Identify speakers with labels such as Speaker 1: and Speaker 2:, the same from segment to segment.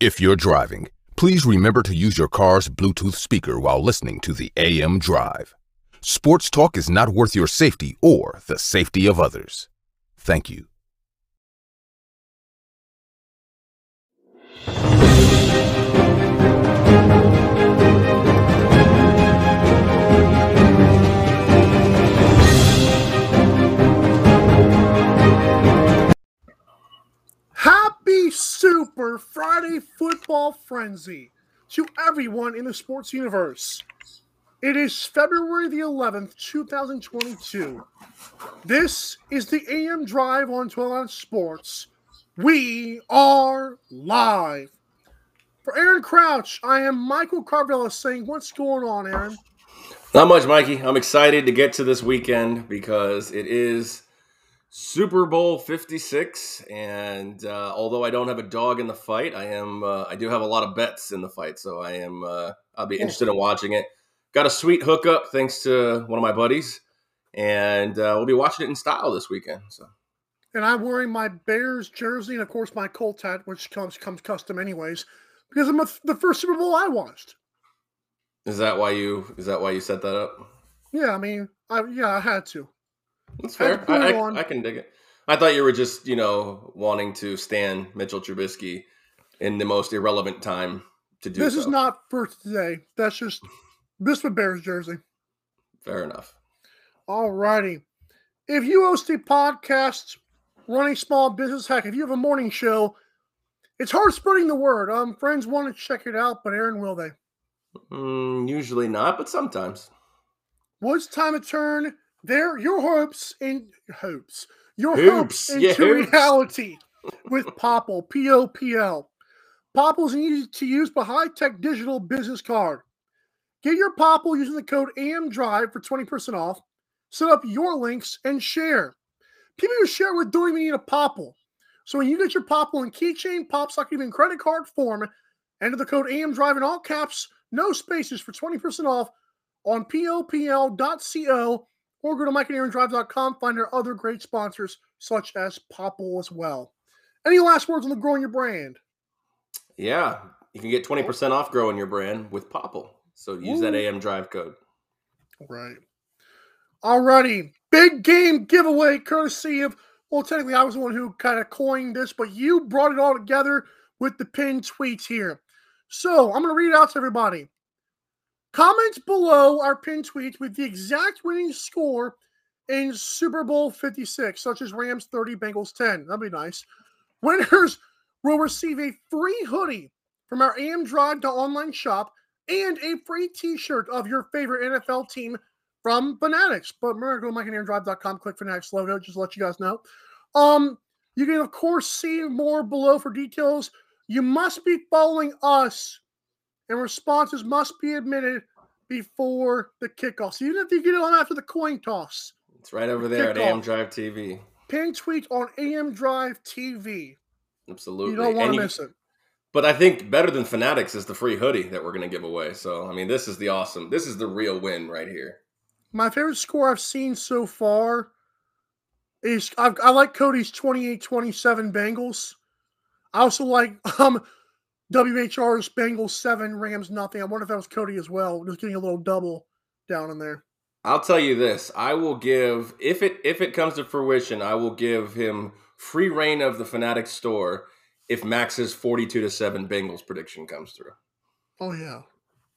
Speaker 1: If you're driving, please remember to use your car's Bluetooth speaker while listening to the AM Drive. Sports talk is not worth your safety or the safety of others. Thank you.
Speaker 2: Super Friday Football Frenzy to everyone in the sports universe. It is February the 11th, 2022. This is the AM Drive on 12 On Sports. We are live. For Aaron Crouch, I am Michael Carvella saying, What's going on, Aaron?
Speaker 3: Not much, Mikey. I'm excited to get to this weekend because it is Super Bowl 56, and uh, although I don't have a dog in the fight, I am. Uh, I do have a lot of bets in the fight, so I am. Uh, I'll be interested in watching it. Got a sweet hookup thanks to one of my buddies, and uh, we'll be watching it in style this weekend. So,
Speaker 2: And I'm wearing my Bears jersey and, of course, my Colts hat, which comes comes custom anyways, because I'm a, the first Super Bowl I watched.
Speaker 3: is that why you? Is that why you set that up?
Speaker 2: Yeah, I mean, I yeah, I had to.
Speaker 3: That's fair. I, I. I can dig it. I thought you were just, you know, wanting to stand Mitchell Trubisky in the most irrelevant time to do
Speaker 2: This
Speaker 3: so.
Speaker 2: is not for today. That's just this with Bears jersey.
Speaker 3: fair enough.
Speaker 2: All righty. If you host a podcast, running small business, heck, if you have a morning show, it's hard spreading the word. Um, friends want to check it out, but Aaron, will they?
Speaker 3: Mm, usually not, but sometimes.
Speaker 2: Well, it's time to turn their your hopes and hopes your hopes
Speaker 3: yeah,
Speaker 2: into
Speaker 3: hoops.
Speaker 2: reality with Popl P O P L. Popl's an easy to use but high tech digital business card. Get your Popl using the code AM Drive for twenty percent off. Set up your links and share. People who share with don't even need a Popl. So when you get your Popl in keychain, pop socket, even credit card form, enter the code AM Drive in all caps, no spaces for twenty percent off on popl.co or go to mikeandaarondrive.com. Find our other great sponsors such as Popl as well. Any last words on the growing your brand?
Speaker 3: Yeah, you can get 20% off growing your brand with Popl. So use that AM drive code.
Speaker 2: Right. Alrighty. Big game giveaway courtesy of, well, technically I was the one who kind of coined this, but you brought it all together with the pinned tweets here. So I'm going to read it out to everybody. Comment below our pinned tweets with the exact winning score in Super Bowl 56, such as Rams 30, Bengals 10. That'd be nice. Winners will receive a free hoodie from our AM Drive to online shop and a free t-shirt of your favorite NFL team from Fanatics. But remember, go to mikeandaarondrive.com, click Fanatics logo, just let you guys know. Um, you can, of course, see more below for details. You must be following us, and responses must be admitted before the kickoff. So even if you get it on after the coin toss,
Speaker 3: It's right over there at
Speaker 2: Kickoff.
Speaker 3: AM Drive TV.
Speaker 2: pin tweet on AM Drive TV.
Speaker 3: Absolutely.
Speaker 2: You don't want to miss it.
Speaker 3: But I think better than Fanatics is the free hoodie that we're going to give away. So, I mean, this is the awesome. This is the real win right here.
Speaker 2: My favorite score I've seen so far is I've, I like Cody's 28 27 Bengals. I also like um WHR's Bengals 7, Rams nothing. I wonder if that was Cody as well. Just getting a little double down in there.
Speaker 3: I'll tell you this. I will give if it if it comes to fruition, I will give him free reign of the Fanatics store if Max's 42 to 7 Bengals prediction comes through.
Speaker 2: Oh, yeah.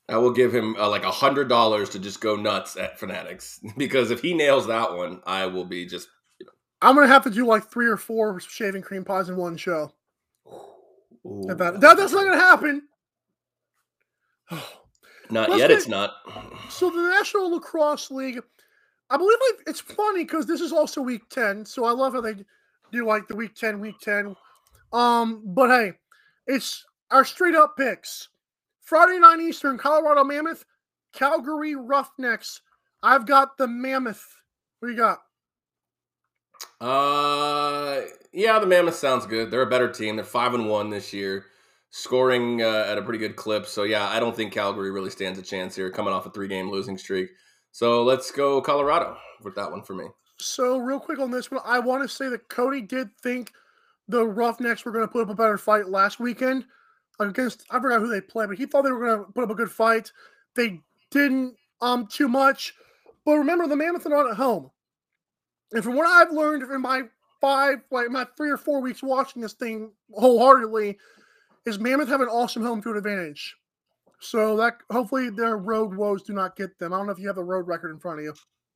Speaker 3: I will give him uh, like a hundred dollars to just go nuts at Fanatics because if he nails that one, I will be just You know.
Speaker 2: I'm going to have to do like three or four shaving cream pies in one show.
Speaker 3: Ooh.
Speaker 2: If that, that, that's not going to happen.
Speaker 3: not yet. It's not.
Speaker 2: So the National Lacrosse League, I believe like it's funny because this is also week 10. So I love how they do like the week 10, week 10. Um, but hey, it's our straight up picks. Friday night Eastern, Colorado Mammoth, Calgary Roughnecks. I've got the Mammoth. What do you got?
Speaker 3: Uh, yeah, the Mammoth sounds good. They're a better team. They're five and one this year, scoring uh, at a pretty good clip. So yeah, I don't think Calgary really stands a chance here, coming off a three game losing streak. So let's go Colorado with that one for me.
Speaker 2: So real quick on this one, I want to say that Cody did think the Roughnecks were going to put up a better fight last weekend, against I forgot who they played, but he thought they were going to put up a good fight. They didn't um too much. But remember, the Mammoth are not at home. And from what I've learned in my five, like my three or four weeks watching this thing wholeheartedly, is Mammoth have an awesome home field advantage. So that hopefully their road woes do not get them. I don't know if you have the road record in front of you.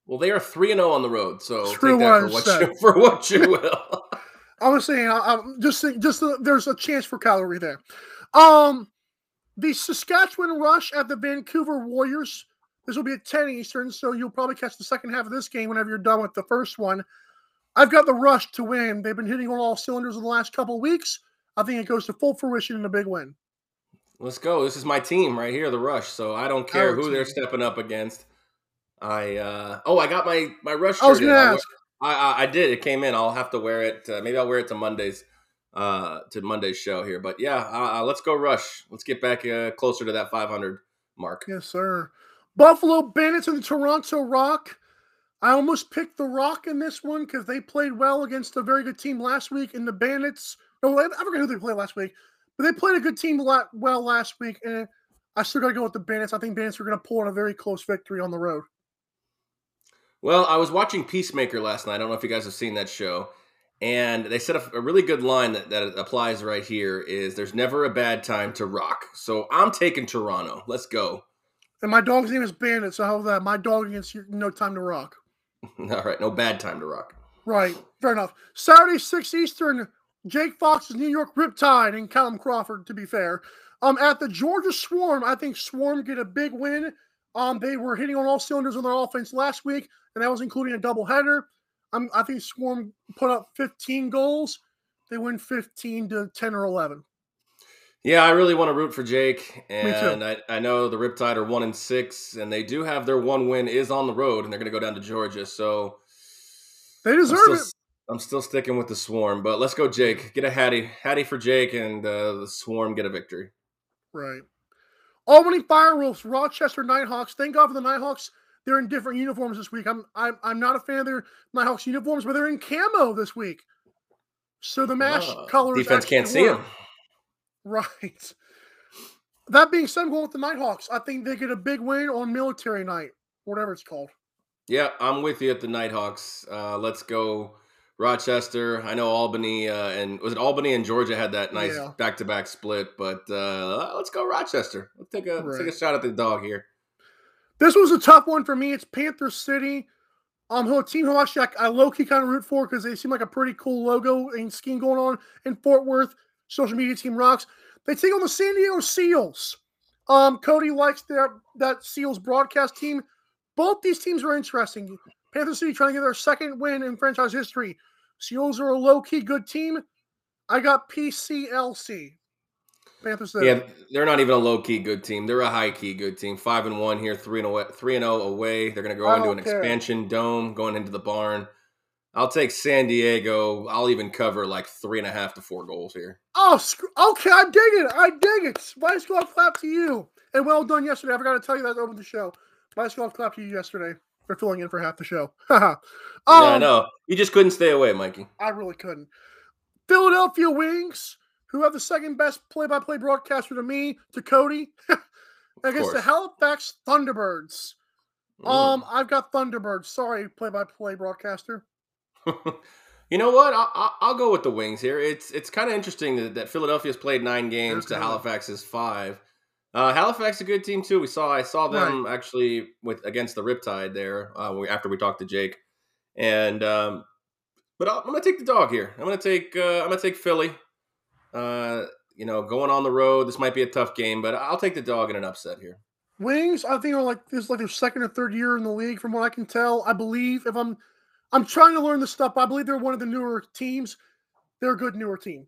Speaker 3: Well, they are three and zero oh on the road, so take that for what, you, for what you will.
Speaker 2: I was saying, I, I'm just saying, just uh, there's a chance for Calgary there. Um, the Saskatchewan Rush at the Vancouver Warriors. This will be at 10 Eastern, so you'll probably catch the second half of this game whenever you're done with the first one. I've got the Rush to win. They've been hitting on all cylinders in the last couple of weeks. I think it goes to full fruition in a big win.
Speaker 3: Let's go. This is my team right here, the Rush. So I don't care
Speaker 2: Our
Speaker 3: who they're stepping up against. I uh oh, I got my my Rush.
Speaker 2: I was
Speaker 3: shirt
Speaker 2: going to
Speaker 3: in. I
Speaker 2: ask.
Speaker 3: I, I, I did. It came in. I'll have to wear it. Uh, maybe I'll wear it to Monday's uh to Monday's show here. But yeah, uh, uh, let's go Rush. Let's get back uh, closer to that 500 mark.
Speaker 2: Yes, sir. Buffalo Bandits and the Toronto Rock. I almost picked the Rock in this one because they played well against a very good team last week. And the Bandits, I forget who they played last week, but they played a good team well last week. And I still got to go with the Bandits. I think Bandits are going to pull in a very close victory on the road.
Speaker 3: Well, I was watching Peacemaker last night. I don't know if you guys have seen that show. And they said a, a really good line that, that applies right here is there's never a bad time to rock. So I'm taking Toronto. Let's go.
Speaker 2: And my dog's name is Bandit, so how that? My dog against you, no time to rock.
Speaker 3: All right, no bad time to rock.
Speaker 2: Right, fair enough. Saturday, 6 Eastern, Jake Fox's New York Riptide and Callum Crawford, to be fair. Um, at the Georgia Swarm, I think Swarm get a big win. Um, they were hitting on all cylinders on their offense last week, and that was including a doubleheader. Um, I think Swarm put up 15 goals. They win 15 to 10 or 11.
Speaker 3: Yeah, I really want to root for Jake, and I, I know the Riptide are one and six, and they do have their one win is on the road, and they're going to go down to Georgia. So
Speaker 2: They
Speaker 3: I'm
Speaker 2: deserve
Speaker 3: still,
Speaker 2: it.
Speaker 3: I'm still sticking with the Swarm, but let's go, Jake. Get a Hattie, Hattie for Jake, and uh, the Swarm get a victory.
Speaker 2: Right. Albany Fire Wolves, Rochester Nighthawks. Thank God for the Nighthawks. They're in different uniforms this week. I'm I'm, I'm not a fan of their Nighthawks uniforms, but they're in camo this week. So the mash
Speaker 3: Ah,
Speaker 2: colors
Speaker 3: defense can't see them.
Speaker 2: Right. That being said, I'm going with the Nighthawks. I think they get a big win on military night, whatever it's called.
Speaker 3: Yeah, I'm with you at the Nighthawks. Uh, let's go Rochester. I know Albany uh, and was it Albany and Georgia had that nice
Speaker 2: Yeah.
Speaker 3: back-to-back split, but uh, let's go Rochester. Let's take a let's take a shot at the dog here.
Speaker 2: This was a tough one for me. It's Panther City. Um, who a team who actually I, I low key kind of root for because they seem like a pretty cool logo and scheme going on in Fort Worth. Social media team rocks. They take on the San Diego Seals. Um, Cody likes their that Seals broadcast team. Both these teams are interesting. Panther City trying to get their second win in franchise history. Seals are a low key good team. I got PCLC. Panther City.
Speaker 3: Yeah, they're not even a low key good team. They're a high key good team. Five and one here, three and away, three and zero away. They're going to go into an
Speaker 2: care.
Speaker 3: expansion dome, going into the barn. I'll take San Diego. I'll even cover like three and a half to four goals here.
Speaker 2: Oh, okay. I dig it. I dig it. Vice Golf clap to you. And well done yesterday. I forgot to tell you that over the show. Vice Golf clap to you yesterday for filling in for half the show. um,
Speaker 3: yeah, I know. You just couldn't stay away, Mikey.
Speaker 2: I really couldn't. Philadelphia Wings, who have the second best play by play broadcaster to me, to Cody, against the. Halifax Thunderbirds.
Speaker 3: Mm.
Speaker 2: Um, I've got Thunderbirds. Sorry, play by play broadcaster.
Speaker 3: you know what? I'll, I'll, I'll go with the Wings here. It's it's kind of interesting that, that Philadelphia's played nine games
Speaker 2: They're
Speaker 3: to
Speaker 2: good.
Speaker 3: Halifax's five. Uh, Halifax is a good team too. We saw I saw them actually with against the Riptide there uh, we, after we talked to Jake, and um, but I'll, I'm gonna take the dog here. I'm gonna take uh, I'm gonna take Philly. Uh, you know, going on the road, this might be a tough game, but I'll take the dog in an upset here.
Speaker 2: Wings, I think are like this is like their second or third year in the league, from what I can tell. I believe if I'm I'm trying to learn this stuff, I believe they're one of the newer teams. They're a good newer team.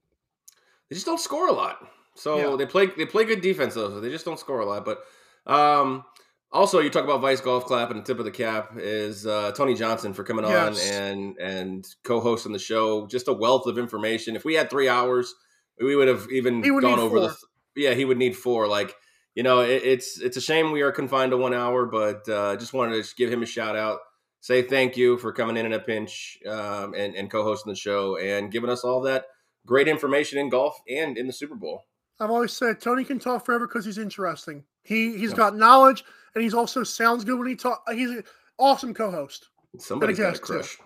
Speaker 3: they just don't score a lot. So
Speaker 2: Yeah.
Speaker 3: they play they play good defense though. So they just don't score a lot. But um, also, you talk about Vice Golf Clap and the tip of the cap is uh, Tony Johnson for coming on and and co-hosting the show. Just a wealth of information. If we had three hours, we would have even
Speaker 2: would
Speaker 3: gone over the. Yeah, he would need four. Like you know, it, it's it's a shame we are confined to one hour, but uh, just wanted to just give him a shout out. Say thank you for coming in in a pinch um, and, and co-hosting the show and giving us all that great information in golf and in the Super Bowl.
Speaker 2: I've always said Tony can talk forever because he's interesting. He he's got knowledge and he's also sounds good when he talk. He's an awesome co-host.
Speaker 3: Somebody's got a crush.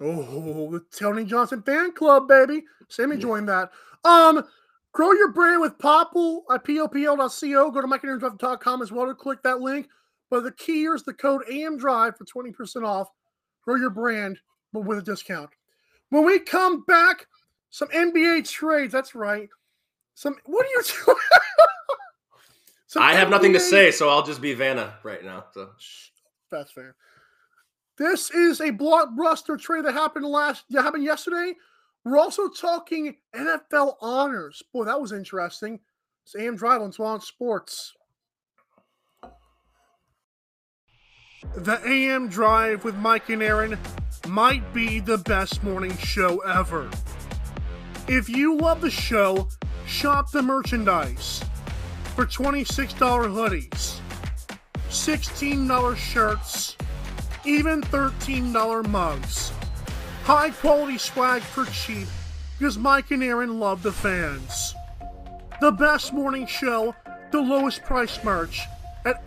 Speaker 2: Oh, the Tony Johnson fan club, baby. Sammy joined that. Um, grow your brand with Popl at popl.co. Go to MikeandAaronDrive.com as well to click that link. But the key here is the code AM Drive for 20% off. Grow your brand, but with a discount. When we come back, some NBA trades. That's right. Some what are you doing?
Speaker 3: I have NBA... nothing to say, so I'll just be Vanna right now. So
Speaker 2: that's fair. This is a blockbuster trade that happened last that happened yesterday. We're also talking NFL honors. Boy, that was interesting. It's AM Drive on Swan Sports. The AM Drive with Mike and Aaron might be the best morning show ever. If you love the show, shop the merchandise for $26 hoodies, $16 shirts, even $13 mugs. High quality swag for cheap because Mike and Aaron love the fans. The best morning show, the lowest price merch at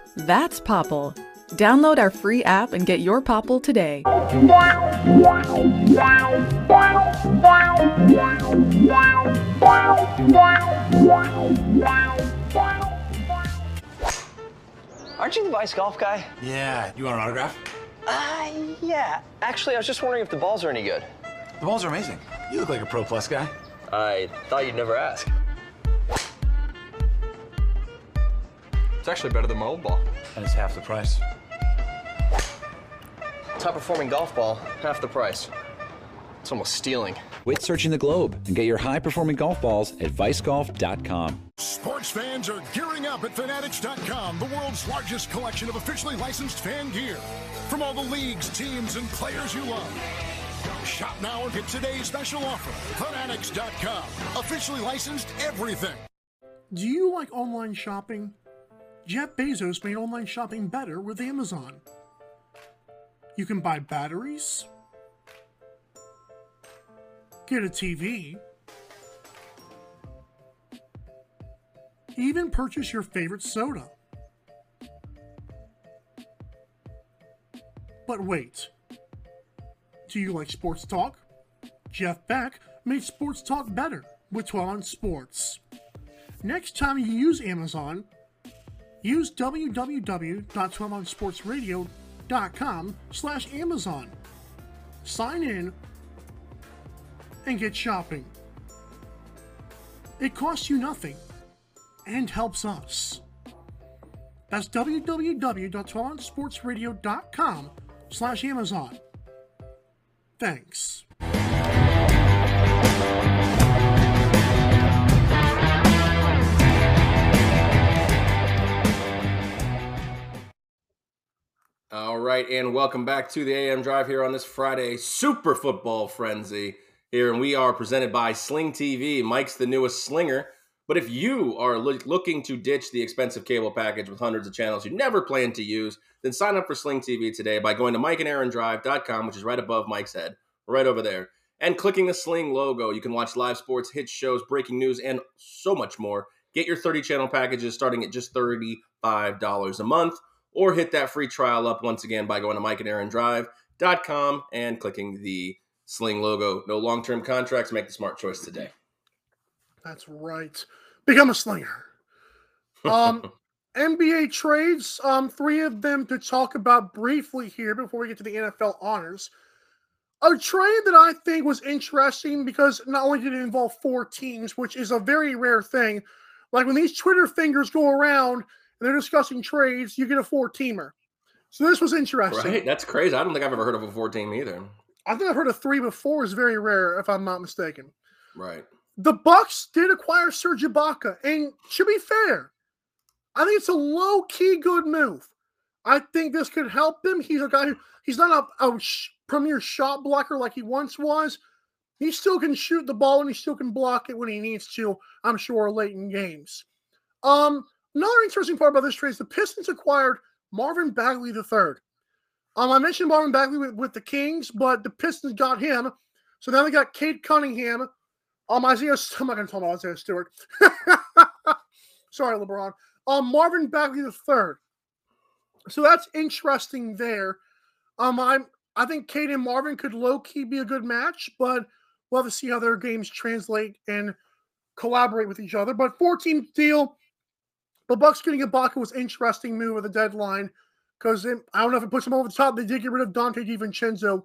Speaker 4: That's Popl. Download our free app and get your Popl today.
Speaker 5: Aren't you the Vice Golf guy?
Speaker 6: Yeah. You want an autograph?
Speaker 5: Uh, yeah. Actually, I was just wondering if the balls are any good.
Speaker 6: The balls are amazing. You look like a Pro Plus guy.
Speaker 5: I thought you'd never ask. It's actually better than my old ball.
Speaker 6: And it's half the price.
Speaker 5: Top performing golf ball, half the price. It's almost stealing.
Speaker 7: Quit searching the globe and get your high performing golf balls at vicegolf.com.
Speaker 8: Sports fans are gearing up at Fanatics.com, the world's largest collection of officially licensed fan gear. From all the leagues, teams, and players you love. Shop now and get today's special offer. Fanatics.com, officially licensed everything.
Speaker 2: Do you like online shopping? Jeff Bezos made online shopping better with Amazon. You can buy batteries, get a TV, even purchase your favorite soda. But wait, do you like sports talk? Jeff Beck made sports talk better with 12 on Sports. Next time you use Amazon, use www.12onsportsradio.com com slash Amazon. Sign in and get shopping. It costs you nothing and helps us. That's www.12sportsradio.com slash Amazon. Thanks.
Speaker 3: All right, and welcome back to the AM Drive here on this Friday Super Football Frenzy. Here, and we are presented by Sling TV. Mike's the newest slinger. But if you are lo- looking to ditch the expensive cable package with hundreds of channels you never plan to use, then sign up for Sling TV today by going to MikeandAaronDrive.com, which is right above Mike's head, right over there, and clicking the Sling logo. You can watch live sports, hit shows, breaking news, and so much more. Get your 30 channel packages starting at just $35 a month or hit that free trial up once again by going to mikeandaarondrive.com and clicking the Sling logo. No long term contracts. Make the smart choice today.
Speaker 2: That's right. Become a slinger. Um, NBA trades, um, three of them to talk about briefly here before we get to the NFL honors. A trade that I think was interesting because not only did it involve four teams, which is a very rare thing. Like when these Twitter fingers go around and they're discussing trades, you get a four teamer. So this was interesting.
Speaker 3: Right, that's crazy. I don't think I've ever heard of a four team either.
Speaker 2: I think I've heard of three before. is very rare, if I'm not mistaken.
Speaker 3: Right.
Speaker 2: the Bucks did acquire Serge Ibaka, and to be fair, I think it's a low key good move. I think this could help him. He's a guy who he's not a, a sh- premier shot blocker like he once was. He still can shoot the ball and he still can block it when he needs to. I'm sure late in games. Um, another interesting part about this trade is the Pistons acquired Marvin Bagley III. Um, I mentioned Marvin Bagley with, with the Kings, but the Pistons got him. So now they got Cade Cunningham. Um, Isaiah, I'm not going to talk about Isaiah Stewart. Sorry, LeBron. Um, Marvin Bagley III. So that's interesting there. Um, I'm I think Cade and Marvin could low key be a good match, but we'll have to see how their games translate and collaborate with each other. But four team deal. The Bucks getting Ibaka was interesting move at the deadline because I don't know if it puts them over the top. They did get rid of Donte DiVincenzo,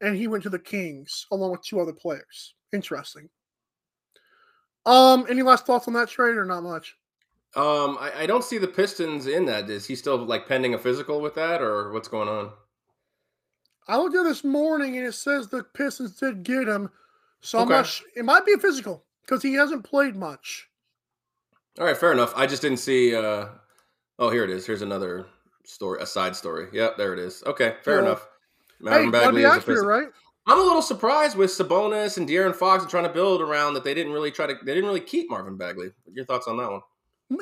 Speaker 2: and he went to the Kings along with two other players. Interesting. Um, any last thoughts on that trade or not much?
Speaker 3: Um, I, I, don't see the Pistons in that. Is he still like pending a physical with that, or what's going on?
Speaker 2: I looked at this morning and it says the Pistons did get him, so okay. I'm not. It might be a physical because he hasn't played much.
Speaker 3: All right, fair enough. I just didn't see. uh Oh, here it is. Here's another story, a side story. Yep, there it is. Okay, fair
Speaker 2: yeah.
Speaker 3: enough.
Speaker 2: Marvin hey, Bagley is accurate, right?
Speaker 3: I'm a little surprised with Sabonis and De'Aaron Fox and trying to build around that they didn't really try to. They didn't really keep Marvin Bagley. Your thoughts on that one?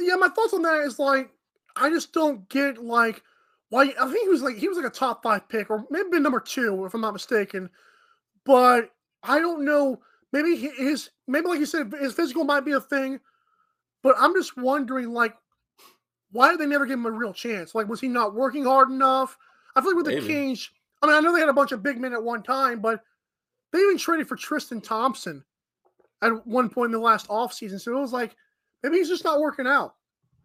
Speaker 2: Yeah, my thoughts on that is like I just don't get like why I think he was like he was like a top five pick or maybe number two if I'm not mistaken, but I don't know. Maybe his maybe like you said his physical might be a thing, but I'm just wondering like why did they never give him a real chance? Like was he not working hard enough? I feel like with maybe. the Kings, I mean I know they had a bunch of big men at one time, but they even traded for Tristan Thompson at one point in the last offseason. So it was like Maybe he's just not working out.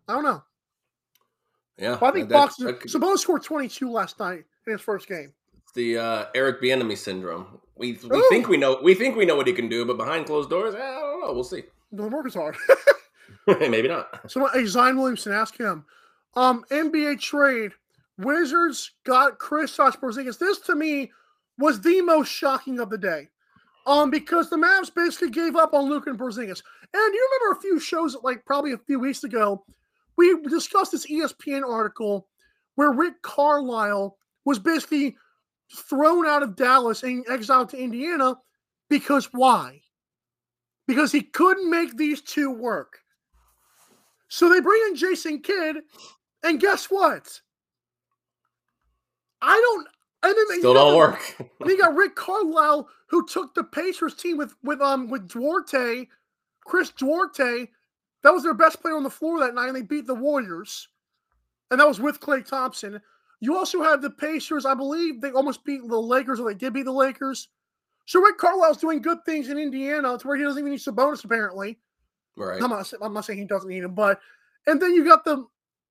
Speaker 2: I don't know.
Speaker 3: Yeah,
Speaker 2: but I think Fox. Sabonis scored 22 last night in his first game.
Speaker 3: It's the uh, Eric Bieniemy syndrome. We we Ooh. think we know we think we know what he can do, but behind closed doors, eh, I don't know. We'll see.
Speaker 2: The work is hard.
Speaker 3: Maybe not.
Speaker 2: So, Zion Williamson, ask him. Um, NBA trade. Wizards got Kristaps Porzingis. This to me was the most shocking of the day. Um, because the Mavs basically gave up on Luke and Porzingis. And you remember a few shows, like probably a few weeks ago, we discussed this ESPN article where Rick Carlisle was basically thrown out of Dallas and exiled to Indiana because why? Because he couldn't make these two work. So they bring in Jason Kidd, and guess what? I don't and then
Speaker 3: still don't work.
Speaker 2: and you got Rick Carlisle who took the Pacers team with with um with Duarte, Chris Duarte. That was their best player on the floor that night, and they beat the Warriors. And that was with Klay Thompson. You also have the Pacers. I believe they almost beat the Lakers, or they did beat the Lakers. So Rick Carlisle's doing good things in Indiana to where he doesn't even need Sabonis, apparently.
Speaker 3: Right.
Speaker 2: I'm not, I'm not saying he doesn't need him, but and then you got the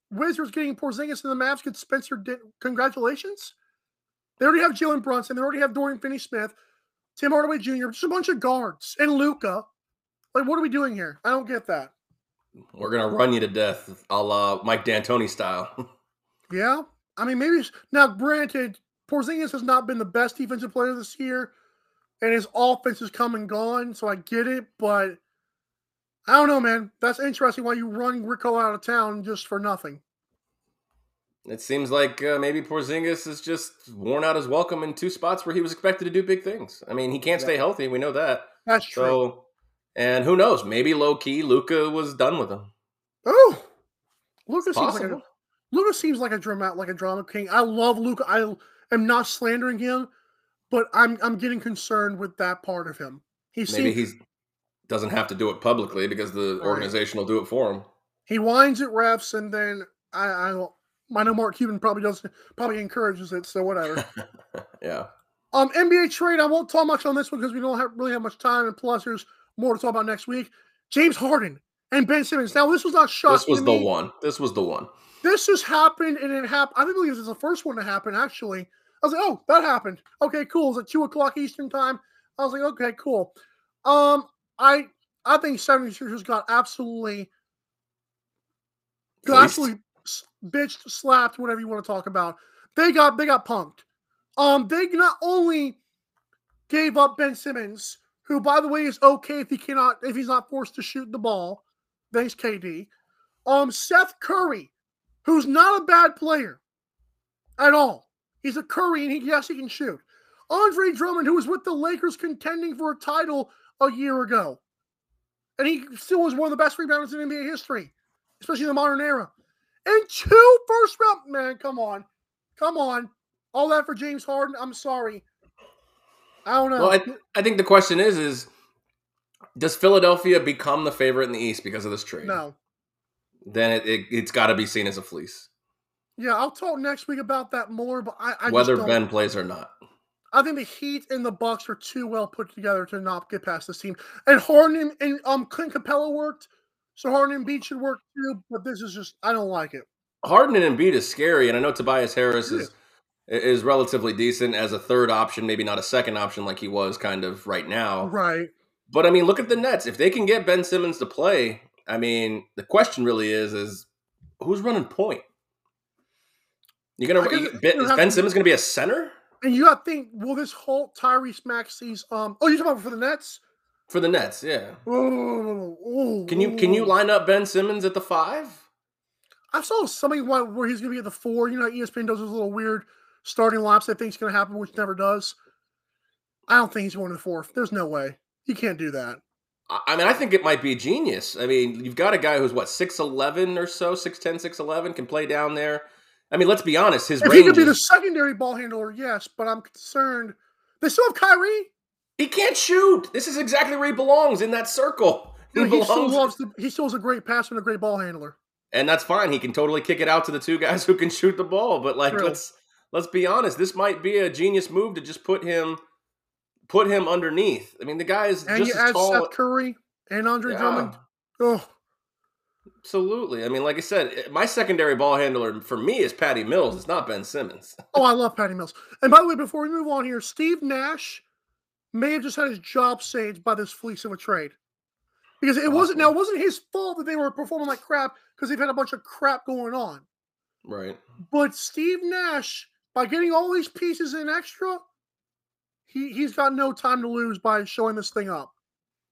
Speaker 2: Wizards getting Porzingis and the Mavs get Spencer. Congratulations. They already have Jalen Brunson. They already have Dorian Finney Smith, Tim Hardaway Jr., just a bunch of guards, and Luka. Like, what are we doing here? I don't get that.
Speaker 3: We're gonna run you to death, a la Mike D'Antoni style.
Speaker 2: yeah, I mean, maybe now. Granted, Porzingis has not been the best defensive player this year, and his offense has come and gone. So I get it, but I don't know, man. That's interesting. Why you run Rico out of town just for nothing?
Speaker 3: It seems like uh, maybe Porzingis is just worn out his welcome in two spots where he was expected to do big things. I mean, he can't yeah. stay healthy. We know that.
Speaker 2: That's true. So,
Speaker 3: and who knows? Maybe low key, Luka was done with him.
Speaker 2: Oh, Luka seems like a Luka seems like a drama like a drama king. I love Luka. I am not slandering him, but I'm I'm getting concerned with that part of him.
Speaker 3: He maybe he doesn't have to do it publicly because the right. organization will do it for him.
Speaker 2: He whines at refs, and then I, I I know Mark Cuban probably does probably encourages it, so whatever.
Speaker 3: yeah.
Speaker 2: Um, NBA trade. I won't talk much on this one because we don't have, really have much time, and plus there's more to talk about next week. James Harden and Ben Simmons. Now this was not shocking.
Speaker 3: This was the me. one. This was the one.
Speaker 2: This has happened, and it happened. I think this is the first one to happen. Actually, I was like, oh, that happened. Okay, cool. It's at two o'clock Eastern time. I was like, okay, cool. Um, I I think 76ers got absolutely got absolutely bitched, slapped, whatever you want to talk about. They got they got punked. Um, they not only gave up Ben Simmons, who, by the way, is okay if he cannot if he's not forced to shoot the ball. Thanks, KD. Um, Seth Curry, who's not a bad player at all. He's a Curry, and he, yes, he can shoot. Andre Drummond, who was with the Lakers contending for a title a year ago, and he still was one of the best rebounders in NBA history, especially in the modern era. And two first round, man, come on, come on, all that for James Harden. I'm sorry, I don't know.
Speaker 3: Well, I, I think the question is is does Philadelphia become the favorite in the East because of this trade?
Speaker 2: no.
Speaker 3: Then it, it, it's got to be seen as a fleece,
Speaker 2: Yeah, I'll talk next week about that more, but I, I
Speaker 3: whether Ben plays or not.
Speaker 2: I think the Heat and the Bucks are too well put together to not get past this team. And Harden and, um Clint Capela worked, so Harden and Beach should work too. But this is just I don't like it.
Speaker 3: Harden and Embiid is scary, and I know Tobias Harris
Speaker 2: Yeah.
Speaker 3: is is relatively decent as a third option, maybe not a second option like he was kind of right now.
Speaker 2: Right?
Speaker 3: But I mean, look at the Nets. If they can get Ben Simmons to play, I mean, the question really is is who's running point? You're gonna
Speaker 2: guess
Speaker 3: you-
Speaker 2: it-
Speaker 3: Ben,
Speaker 2: it
Speaker 3: is Ben
Speaker 2: to-
Speaker 3: Simmons gonna be a center
Speaker 2: And you got to think, will this whole Tyrese Maxey's um? Oh, you're talking about for the Nets?
Speaker 3: for the Nets? Yeah.
Speaker 2: Oh, oh,
Speaker 3: Can you can you line up Ben Simmons at the five?
Speaker 2: I saw somebody where where he's going to be at the four. You know, ESPN does those little weird starting laps they think is going to happen, which never does. I don't think he's going to the four. There's no way he can't do that.
Speaker 3: I I mean, I think it might be genius. I mean, you've got a guy who's what six eleven or so, 6'10", 6'11", can play down there. I mean, let's be honest, his
Speaker 2: If he could be the secondary ball handler, yes, but I'm concerned. They still have Kyrie.
Speaker 3: he can't shoot. This is exactly where he belongs in that circle. He
Speaker 2: He, still loves the, he still is a great passer and a great ball handler.
Speaker 3: and that's fine. He can totally kick it out to the two guys who can shoot the ball. But like,
Speaker 2: True.
Speaker 3: let's let's be honest, this might be a genius move to just put him put him underneath. I mean, the guy is
Speaker 2: And
Speaker 3: just
Speaker 2: you
Speaker 3: as
Speaker 2: add
Speaker 3: tall.
Speaker 2: Seth Curry and Andre
Speaker 3: Yeah.
Speaker 2: Drummond. Oh,
Speaker 3: Absolutely. I mean, like I said, eh, my secondary ball handler for me is Patty Mills. It's not Ben Simmons.
Speaker 2: oh, I love Patty Mills. And by the way, before we move on here, Steve Nash may have just had his job saved by this fleece of a trade. Because it wasn't now it wasn't his fault that they were performing like crap because they've had a bunch of crap going on.
Speaker 3: Right.
Speaker 2: But Steve Nash, by getting all these pieces in extra, he, he's got no time to lose by showing this thing up.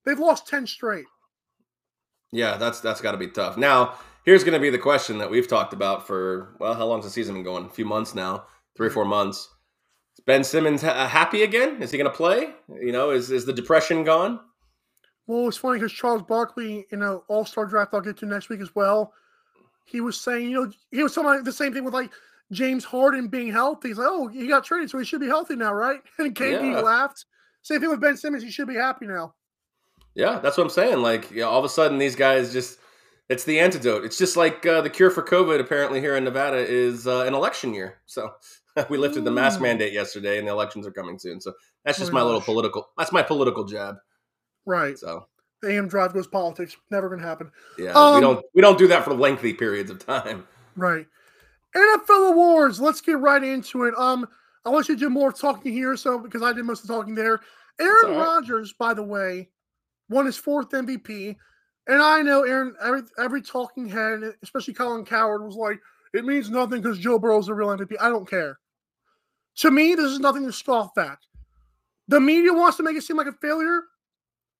Speaker 2: They've lost 10 straight.
Speaker 3: Yeah, that's that's got to be tough. Now, here's going to be the question that we've talked about for well, how long's the season been going? A few months now, three or four months. Is Ben Simmons ha- happy again? Is he going to play? You know, is is the depression gone?
Speaker 2: Well, it's funny because Charles Barkley, in an All Star draft, I'll get to next week as well. He was saying, you know, he was talking about the same thing with like James Harden being healthy. He's like, oh, he got traded, so he should be healthy now, right? And KD
Speaker 3: Yeah.
Speaker 2: laughed. Same thing with Ben Simmons. He should be happy now.
Speaker 3: Yeah, that's what I'm saying. Like, yeah, all of a sudden, these guys just. It's the antidote. It's just like uh, the cure for COVID, apparently, here in Nevada is uh, an election year. So we lifted the mask mandate yesterday, and the elections are coming soon. So that's just
Speaker 2: Oh my
Speaker 3: my little political. That's my political jab.
Speaker 2: Right.
Speaker 3: So
Speaker 2: The AM drive goes politics. Never going to happen.
Speaker 3: yeah,
Speaker 2: Um,
Speaker 3: we don't we don't do that for lengthy periods of time.
Speaker 2: Right. NFL awards. Let's get right into it. Um, I want you do more talking here, so because I did most of the talking there. Aaron
Speaker 3: right.
Speaker 2: Rodgers, by the way, won his fourth MVP. And I know Aaron, every every talking head, especially Colin Cowherd, was like, it means nothing because Joe Burrow's a real MVP. I don't care. To me, this is nothing to scoff at. The media wants to make it seem like a failure.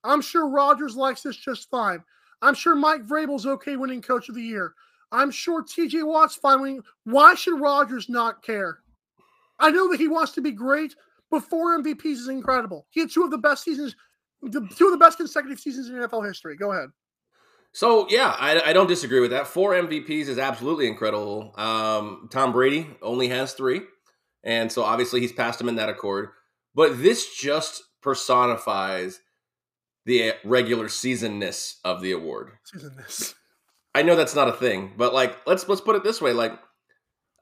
Speaker 2: I'm sure Rodgers likes this just fine. I'm sure Mike Vrabel's okay winning Coach of the Year. I'm sure TJ Watt's fine winning. Why should Rodgers not care? I know that he wants to be great, but four MVPs is incredible. He had two of the best seasons, the, two of the best consecutive seasons in NFL history. Go ahead.
Speaker 3: So yeah, I, I don't disagree with that. Four MVPs is absolutely incredible. Um, Tom Brady only has three, and so obviously he's passed him in that accord. But this just personifies the regular seasonness of the award.
Speaker 2: Season this.
Speaker 3: I know that's not a thing, but like let's let's put it this way: like,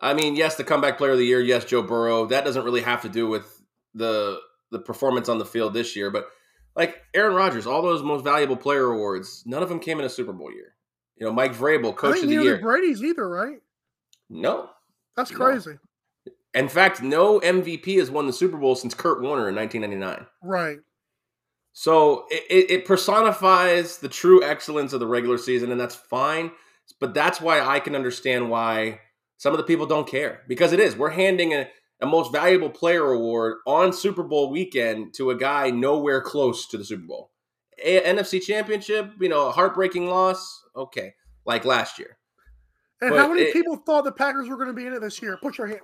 Speaker 3: I mean, yes, the comeback player of the year, yes, Joe Burrow. That doesn't really have to do with the the performance on the field this year, but like Aaron Rodgers, all those most valuable player awards, none of them came in a Super Bowl year. You know, Mike Vrabel, Coach of the Year.
Speaker 2: Brady's either, right?
Speaker 3: No,
Speaker 2: That's
Speaker 3: No.
Speaker 2: crazy.
Speaker 3: in fact, no MVP has won the Super Bowl since Kurt Warner in 1999.
Speaker 2: Right.
Speaker 3: So it, it personifies the true excellence of the regular season, and that's fine. But that's why I can understand why some of the people don't care because it is. We're handing a, a most valuable player award on Super Bowl weekend to a guy nowhere close to the Super Bowl. A- NFC Championship, you know, a heartbreaking loss. Okay, like last year.
Speaker 2: And
Speaker 3: But
Speaker 2: how many
Speaker 3: it-
Speaker 2: people thought the Packers were going to be in it this year? Put your hand.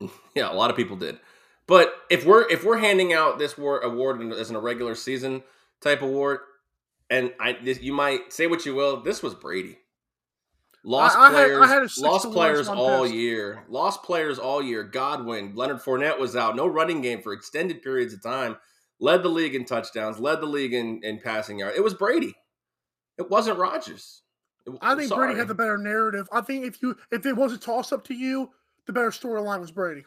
Speaker 3: Yeah, a lot of people did. But if we're if we're handing out this war, award as an irregular season type award, and I this, you might say what you will, this was Brady. Lost
Speaker 2: I- I had- I
Speaker 3: players,
Speaker 2: had
Speaker 3: lost players all
Speaker 2: pissed.
Speaker 3: year. Lost players all year. Godwin, Leonard Fournette was out. No running game for extended periods of time. Led the league in touchdowns. Led the league in, in passing yards. It was Brady. It wasn't Rodgers. It-
Speaker 2: I think Brady had the better narrative. I think if you if it was a toss up to you, the better storyline was Brady.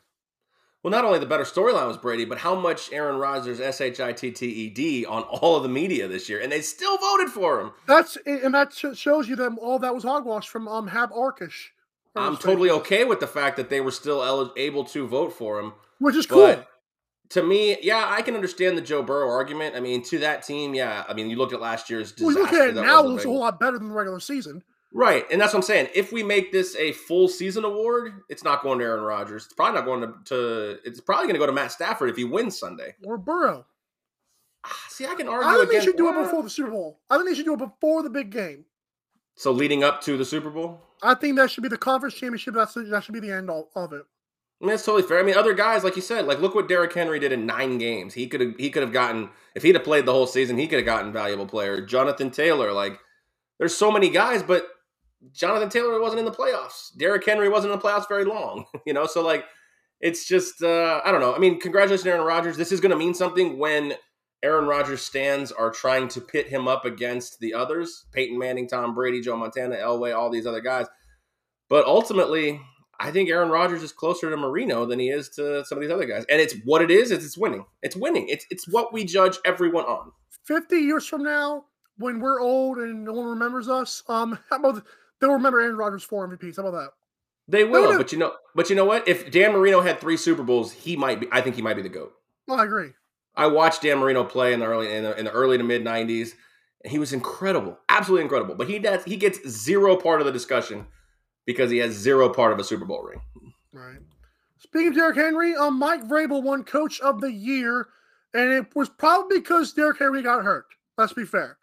Speaker 3: Well, not only the better storyline was Brady, but how much Aaron Rodgers S H I T T E D on all of the media this year, and they still voted for him.
Speaker 2: That's and that shows you that all that was hogwash from um Hab Arkish.
Speaker 3: I'm totally okay with the fact that they were still able to vote for him.
Speaker 2: which is cool.
Speaker 3: To me, yeah, I can understand the Joe Burrow argument. I mean, to that team, yeah. I mean, you looked at last year's
Speaker 2: Well,
Speaker 3: disaster.
Speaker 2: you look at it now; it looks a whole lot better than the regular season.
Speaker 3: Right, and that's what I'm saying. If we make this a full season award, it's not going to Aaron Rodgers. It's probably not going to. to it's probably going to go to Matt Stafford if he wins Sunday.
Speaker 2: Or Burrow.
Speaker 3: Ah, See, I can argue.
Speaker 2: I think they
Speaker 3: against-
Speaker 2: should do it before the Super Bowl. I think they should do it before the big game.
Speaker 3: So leading up to the Super Bowl.
Speaker 2: I think that should be the conference championship. That's that should be the end all of it.
Speaker 3: I mean, that's totally fair. I mean, other guys, like you said, like look what Derrick Henry did in nine games. He could have he could have gotten if he'd have played the whole season, he could have gotten valuable player. Jonathan Taylor, like there's so many guys, but Jonathan Taylor wasn't in the playoffs. Derrick Henry wasn't in the playoffs very long, you know. So like, it's just uh, I don't know. I mean, congratulations, Aaron Rodgers. This is going to mean something when Aaron Rodgers stands are trying to pit him up against the others: Peyton Manning, Tom Brady, Joe Montana, Elway, all these other guys. But ultimately, I think Aaron Rodgers is closer to Marino than he is to some of these other guys. And it's what it is, is it's winning. It's winning. It's it's what we judge everyone on.
Speaker 2: Fifty years from now, when we're old and no one remembers us, um, how about they'll remember Aaron Rodgers four MVPs? How about that?
Speaker 3: They will,
Speaker 2: no.
Speaker 3: but you know, but you know what? If Dan Marino had three Super Bowls, he might be. I think he might be the goat.
Speaker 2: No, I agree.
Speaker 3: I watched Dan Marino play in the early in the, in the early to mid '90s, and he was incredible, absolutely incredible. But he does he gets zero part of the discussion because he has zero part of a Super Bowl ring.
Speaker 2: Right. Speaking of Derrick Henry, um, Mike Vrabel won Coach of the Year, and it was probably because Derrick Henry got hurt. Let's be fair.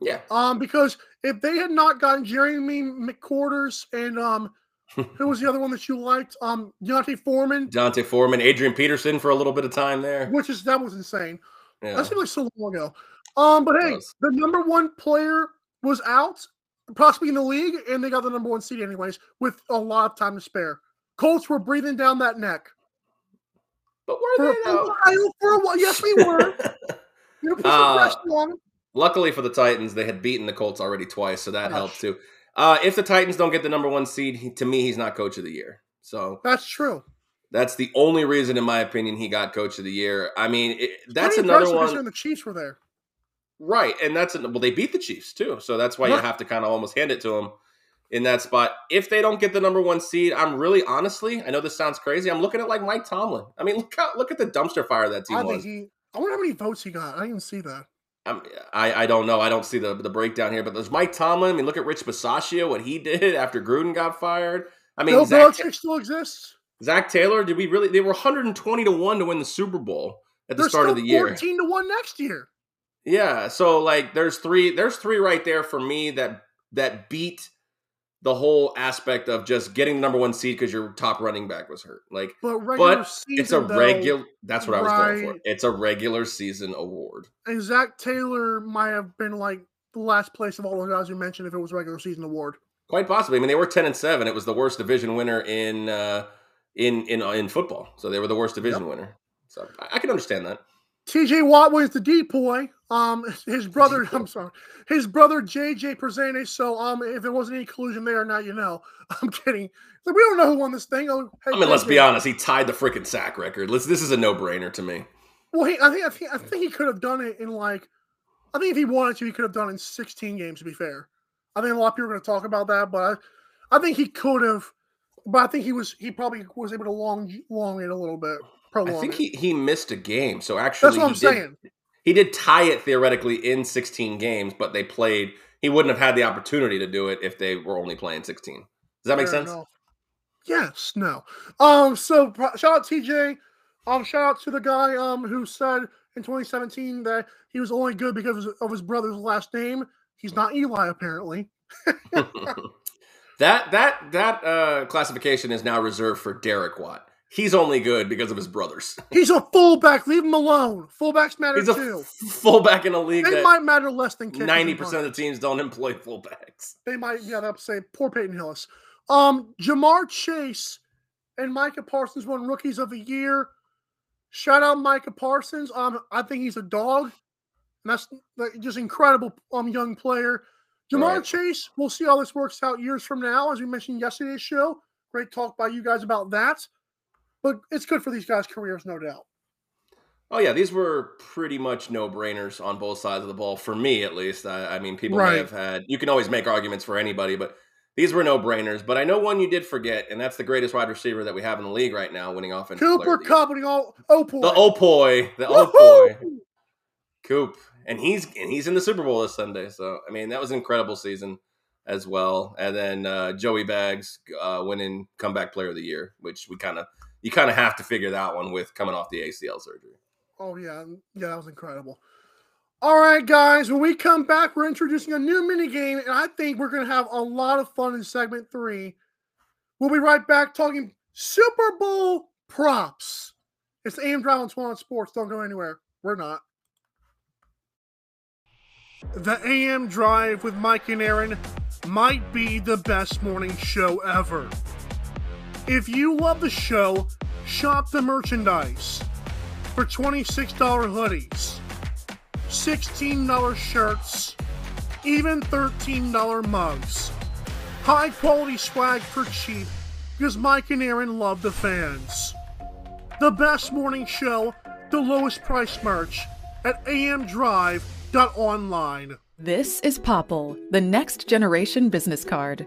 Speaker 3: Yeah,
Speaker 2: Um, because if they had not gotten Jeremy McQuarters and um, who was the other one that you liked? Um, Deontay Foreman,
Speaker 3: Dante Foreman, Adrian Peterson for a little bit of time there.
Speaker 2: which is that was insane.
Speaker 3: Yeah.
Speaker 2: That seemed like so long ago. Um, but hey, the number one player was out, possibly in the league, and they got the number one seed anyways, with a lot of time to spare. Colts were breathing down that neck
Speaker 3: But were
Speaker 2: for
Speaker 3: they
Speaker 2: a while. For a while, yes, we were. You know,
Speaker 3: Uh,
Speaker 2: pressure on 'em.
Speaker 3: Luckily for the Titans, they had beaten the Colts already twice, so that
Speaker 2: Gosh.
Speaker 3: helped too. Uh, if the Titans don't get the number one seed, he, to me, he's not coach of the year. So
Speaker 2: That's true.
Speaker 3: that's the only reason, in my opinion, he got coach of the year. I mean, it, that's another one,
Speaker 2: The Chiefs were there.
Speaker 3: right? And that's well, they beat the Chiefs too, so that's why you have to kind of almost hand it to them in that spot. If they don't get the number one seed, I'm really honestly, I know this sounds crazy, I'm looking at like Mike Tomlin. I mean, look how look at the dumpster fire that team
Speaker 2: I
Speaker 3: was.
Speaker 2: think he. I wonder how many votes he got. I didn't even see that.
Speaker 3: I'm, I I don't know. I don't see the the breakdown here, but there's Mike Tomlin. I mean, look at Rich Bisaccia, what he did after Gruden got fired. I mean,
Speaker 2: Bill
Speaker 3: Zach,
Speaker 2: Belichick still exists.
Speaker 3: Zac Taylor. Did we really? They were 120 to one to win the Super Bowl at the
Speaker 2: They're
Speaker 3: start of the year.
Speaker 2: 14 to one next year.
Speaker 3: Yeah. So like, there's three. There's three right there for me that that beat the whole aspect of just getting the number one seed because your top running back was hurt. Like,
Speaker 2: But regular
Speaker 3: but
Speaker 2: season,
Speaker 3: it's a regular. That's what I was going for. It's a regular season award.
Speaker 2: And Zac Taylor might have been like the last place of all those guys you mentioned if it was a regular season award.
Speaker 3: Quite possibly. I mean, they were ten and seven. It was the worst division winner in uh, in in in football. So they were the worst division winner. So I, I can understand that.
Speaker 2: TJ Watt was the depoy. Um, his brother, I'm sorry, his brother JJ Presene. So, um, if there wasn't any collusion there, now you know. I'm kidding. So we don't know who won this thing. Oh, hey,
Speaker 3: I mean, let's be honest. He tied the freaking sack record. Let's. This is a no brainer to me.
Speaker 2: Well, he, I think, I think, I think he could have done it in like, I think if he wanted to, he could have done it in 16 games. To be fair, I think a lot of people are going to talk about that, but I, I think he could have. But I think he was, he probably was able to long, long it a little bit. Prolong
Speaker 3: I think
Speaker 2: it.
Speaker 3: he he missed a game. So actually,
Speaker 2: That's what I'm
Speaker 3: did,
Speaker 2: saying.
Speaker 3: He did tie it theoretically in 16 games, but they played. He wouldn't have had the opportunity to do it if they were only playing 16. Does that make
Speaker 2: Fair
Speaker 3: sense?
Speaker 2: enough. Yes, no. Um, so shout out TJ. Um, shout out to the guy um who said in 2017 that he was only good because of his brother's last name. He's not Eli, apparently.
Speaker 3: that that that uh, classification is now reserved for Derek Watt. He's only good because of his brothers.
Speaker 2: He's a fullback. Leave him alone. Fullbacks matter
Speaker 3: He's
Speaker 2: too.
Speaker 3: fullback in a league.
Speaker 2: They might matter less than
Speaker 3: ninety percent of the teams don't employ fullbacks.
Speaker 2: They might, yeah, that's say poor Peyton Hillis. Um, Ja'Marr Chase and Micah Parsons won Rookies of the Year. Shout out Micah Parsons. Um, I think he's a dog. And that's like, just incredible um young player. Ja'Marr right. Chase, we'll see how this works out years from now, as we mentioned yesterday's show. Great talk by you guys about that. But it's good for these guys' careers, no doubt.
Speaker 3: Oh yeah, these were pretty much no brainers on both sides of the ball for me, at least. I, I mean, people right. may have had. You can always make arguments for anybody, but these were no brainers. But I know one you did forget, and that's the greatest wide receiver that we have in the league right now, winning offense.
Speaker 2: Cooper Kupp, all Opoy.
Speaker 3: The Opoy, the Opoy, Coop, and he's and he's in the Super Bowl this Sunday. So I mean, that was an incredible season as well. And then uh, Joey Bags uh, winning comeback player of the year, which we kind of you kind of have to figure that one with coming off the ACL surgery.
Speaker 2: Oh yeah, yeah, that was incredible. All right, guys, when we come back, we're introducing a new mini game, and I think we're going to have a lot of fun in segment three. We'll be right back talking Super Bowl props. It's the AM Drive on 12 On Sports. Don't go anywhere. We're not. The AM Drive with Mike and Aaron might be the best morning show ever. If you love the show, shop the merchandise for $26 hoodies, $16 shirts, even $13 mugs. High quality swag for cheap because Mike and Aaron love the fans. The best morning show, the lowest price merch at amdrive.online.
Speaker 4: This is Popl, the next generation business card.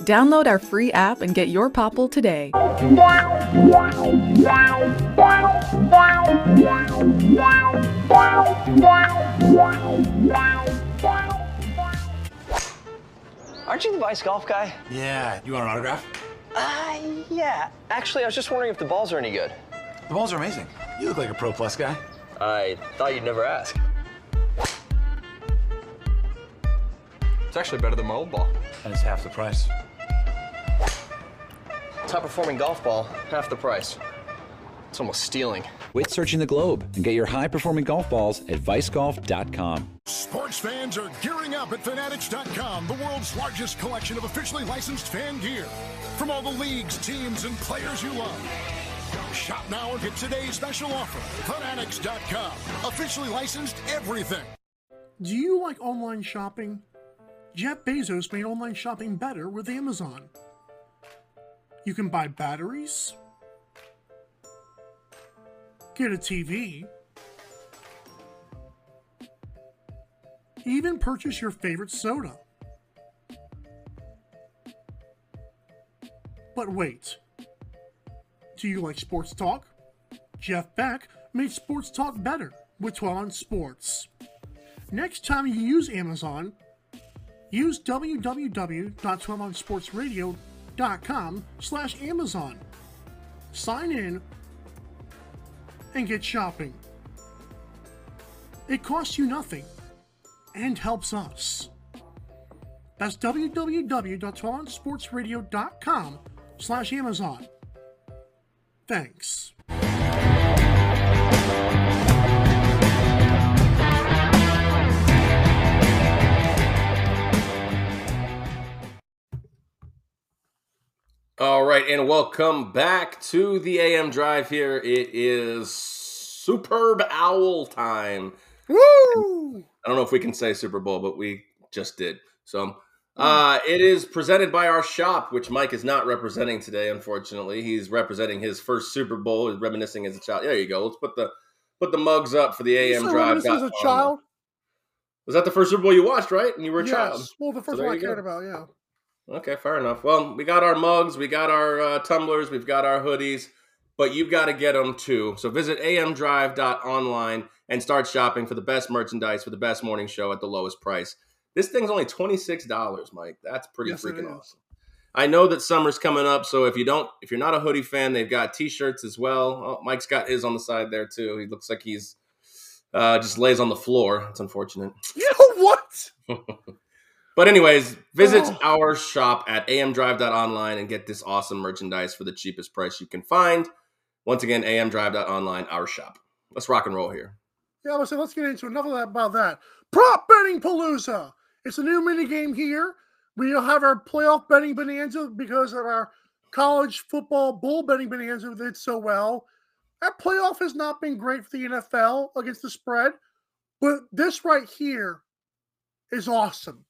Speaker 4: Download our free app and get your Popl today.
Speaker 5: Aren't you the Vice Golf guy?
Speaker 6: Yeah. You want an autograph?
Speaker 5: Uh, yeah. Actually, I was just wondering if the balls are any good.
Speaker 6: The balls are amazing. You look like a Pro Plus guy.
Speaker 5: I thought you'd never ask. It's actually better than my old ball.
Speaker 6: And it's half the price.
Speaker 5: Top performing golf ball, half the price. It's almost stealing.
Speaker 7: Quit searching the globe and get your high performing golf balls at vicegolf.com.
Speaker 8: Sports fans are gearing up at Fanatics.com, the world's largest collection of officially licensed fan gear. From all the leagues, teams, and players you love. Shop now and hit today's special offer. Fanatics.com, officially licensed everything.
Speaker 2: Do you like online shopping? Jeff Bezos made online shopping better with Amazon. You can buy batteries, get a TV, even purchase your favorite soda. But wait, do you like sports talk? Jeff Beck made sports talk better with 12 on Sports. Next time you use Amazon, use www.12onsportsradio.com com slash Amazon. Sign in and get shopping. It costs you nothing and helps us. That's www.12onsportsradio.com slash Amazon. Thanks.
Speaker 3: All right, and welcome back to the AM Drive here. It is Superb Owl time.
Speaker 2: Woo!
Speaker 3: I don't know if we can say Super Bowl, but we just did. So Uh, it is presented by our shop, which Mike is not representing today. Unfortunately, he's representing his first Super Bowl. He's reminiscing as a child. There you go. Let's put the put the mugs up for the AM
Speaker 2: So
Speaker 3: drive.
Speaker 2: as a child.
Speaker 3: Was that the first Super Bowl you watched, right? And you were a
Speaker 2: Yes.
Speaker 3: child.
Speaker 2: Well, the first
Speaker 3: there
Speaker 2: one I
Speaker 3: you go.
Speaker 2: cared about. Yeah.
Speaker 3: Okay, fair enough. Well, we got our mugs, we got our uh, tumblers, we've got our hoodies, but you've got to get them too. So visit amdrive.online and start shopping for the best merchandise for the best morning show at the lowest price. This thing's only $26, Mike. That's pretty
Speaker 2: Yes,
Speaker 3: freaking awesome. I know that summer's coming up, so if you don't if you're not a hoodie fan, they've got t-shirts as well. Oh, Mike's got his on the side there too. He looks like he's uh, just lays on the floor. It's unfortunate.
Speaker 2: You know what?
Speaker 3: But anyways, visit
Speaker 2: Oh.
Speaker 3: our shop at amdrive.online and get this awesome merchandise for the cheapest price you can find. Once again, amdrive.online, our shop. Let's rock and roll here.
Speaker 2: Yeah, I was let's get into enough of that about that. Prop betting palooza. It's a new mini game here. We'll have our playoff betting bonanza because of our college football bull betting bonanza did so well. That playoff has not been great for the NFL against the spread, but this right here is awesome.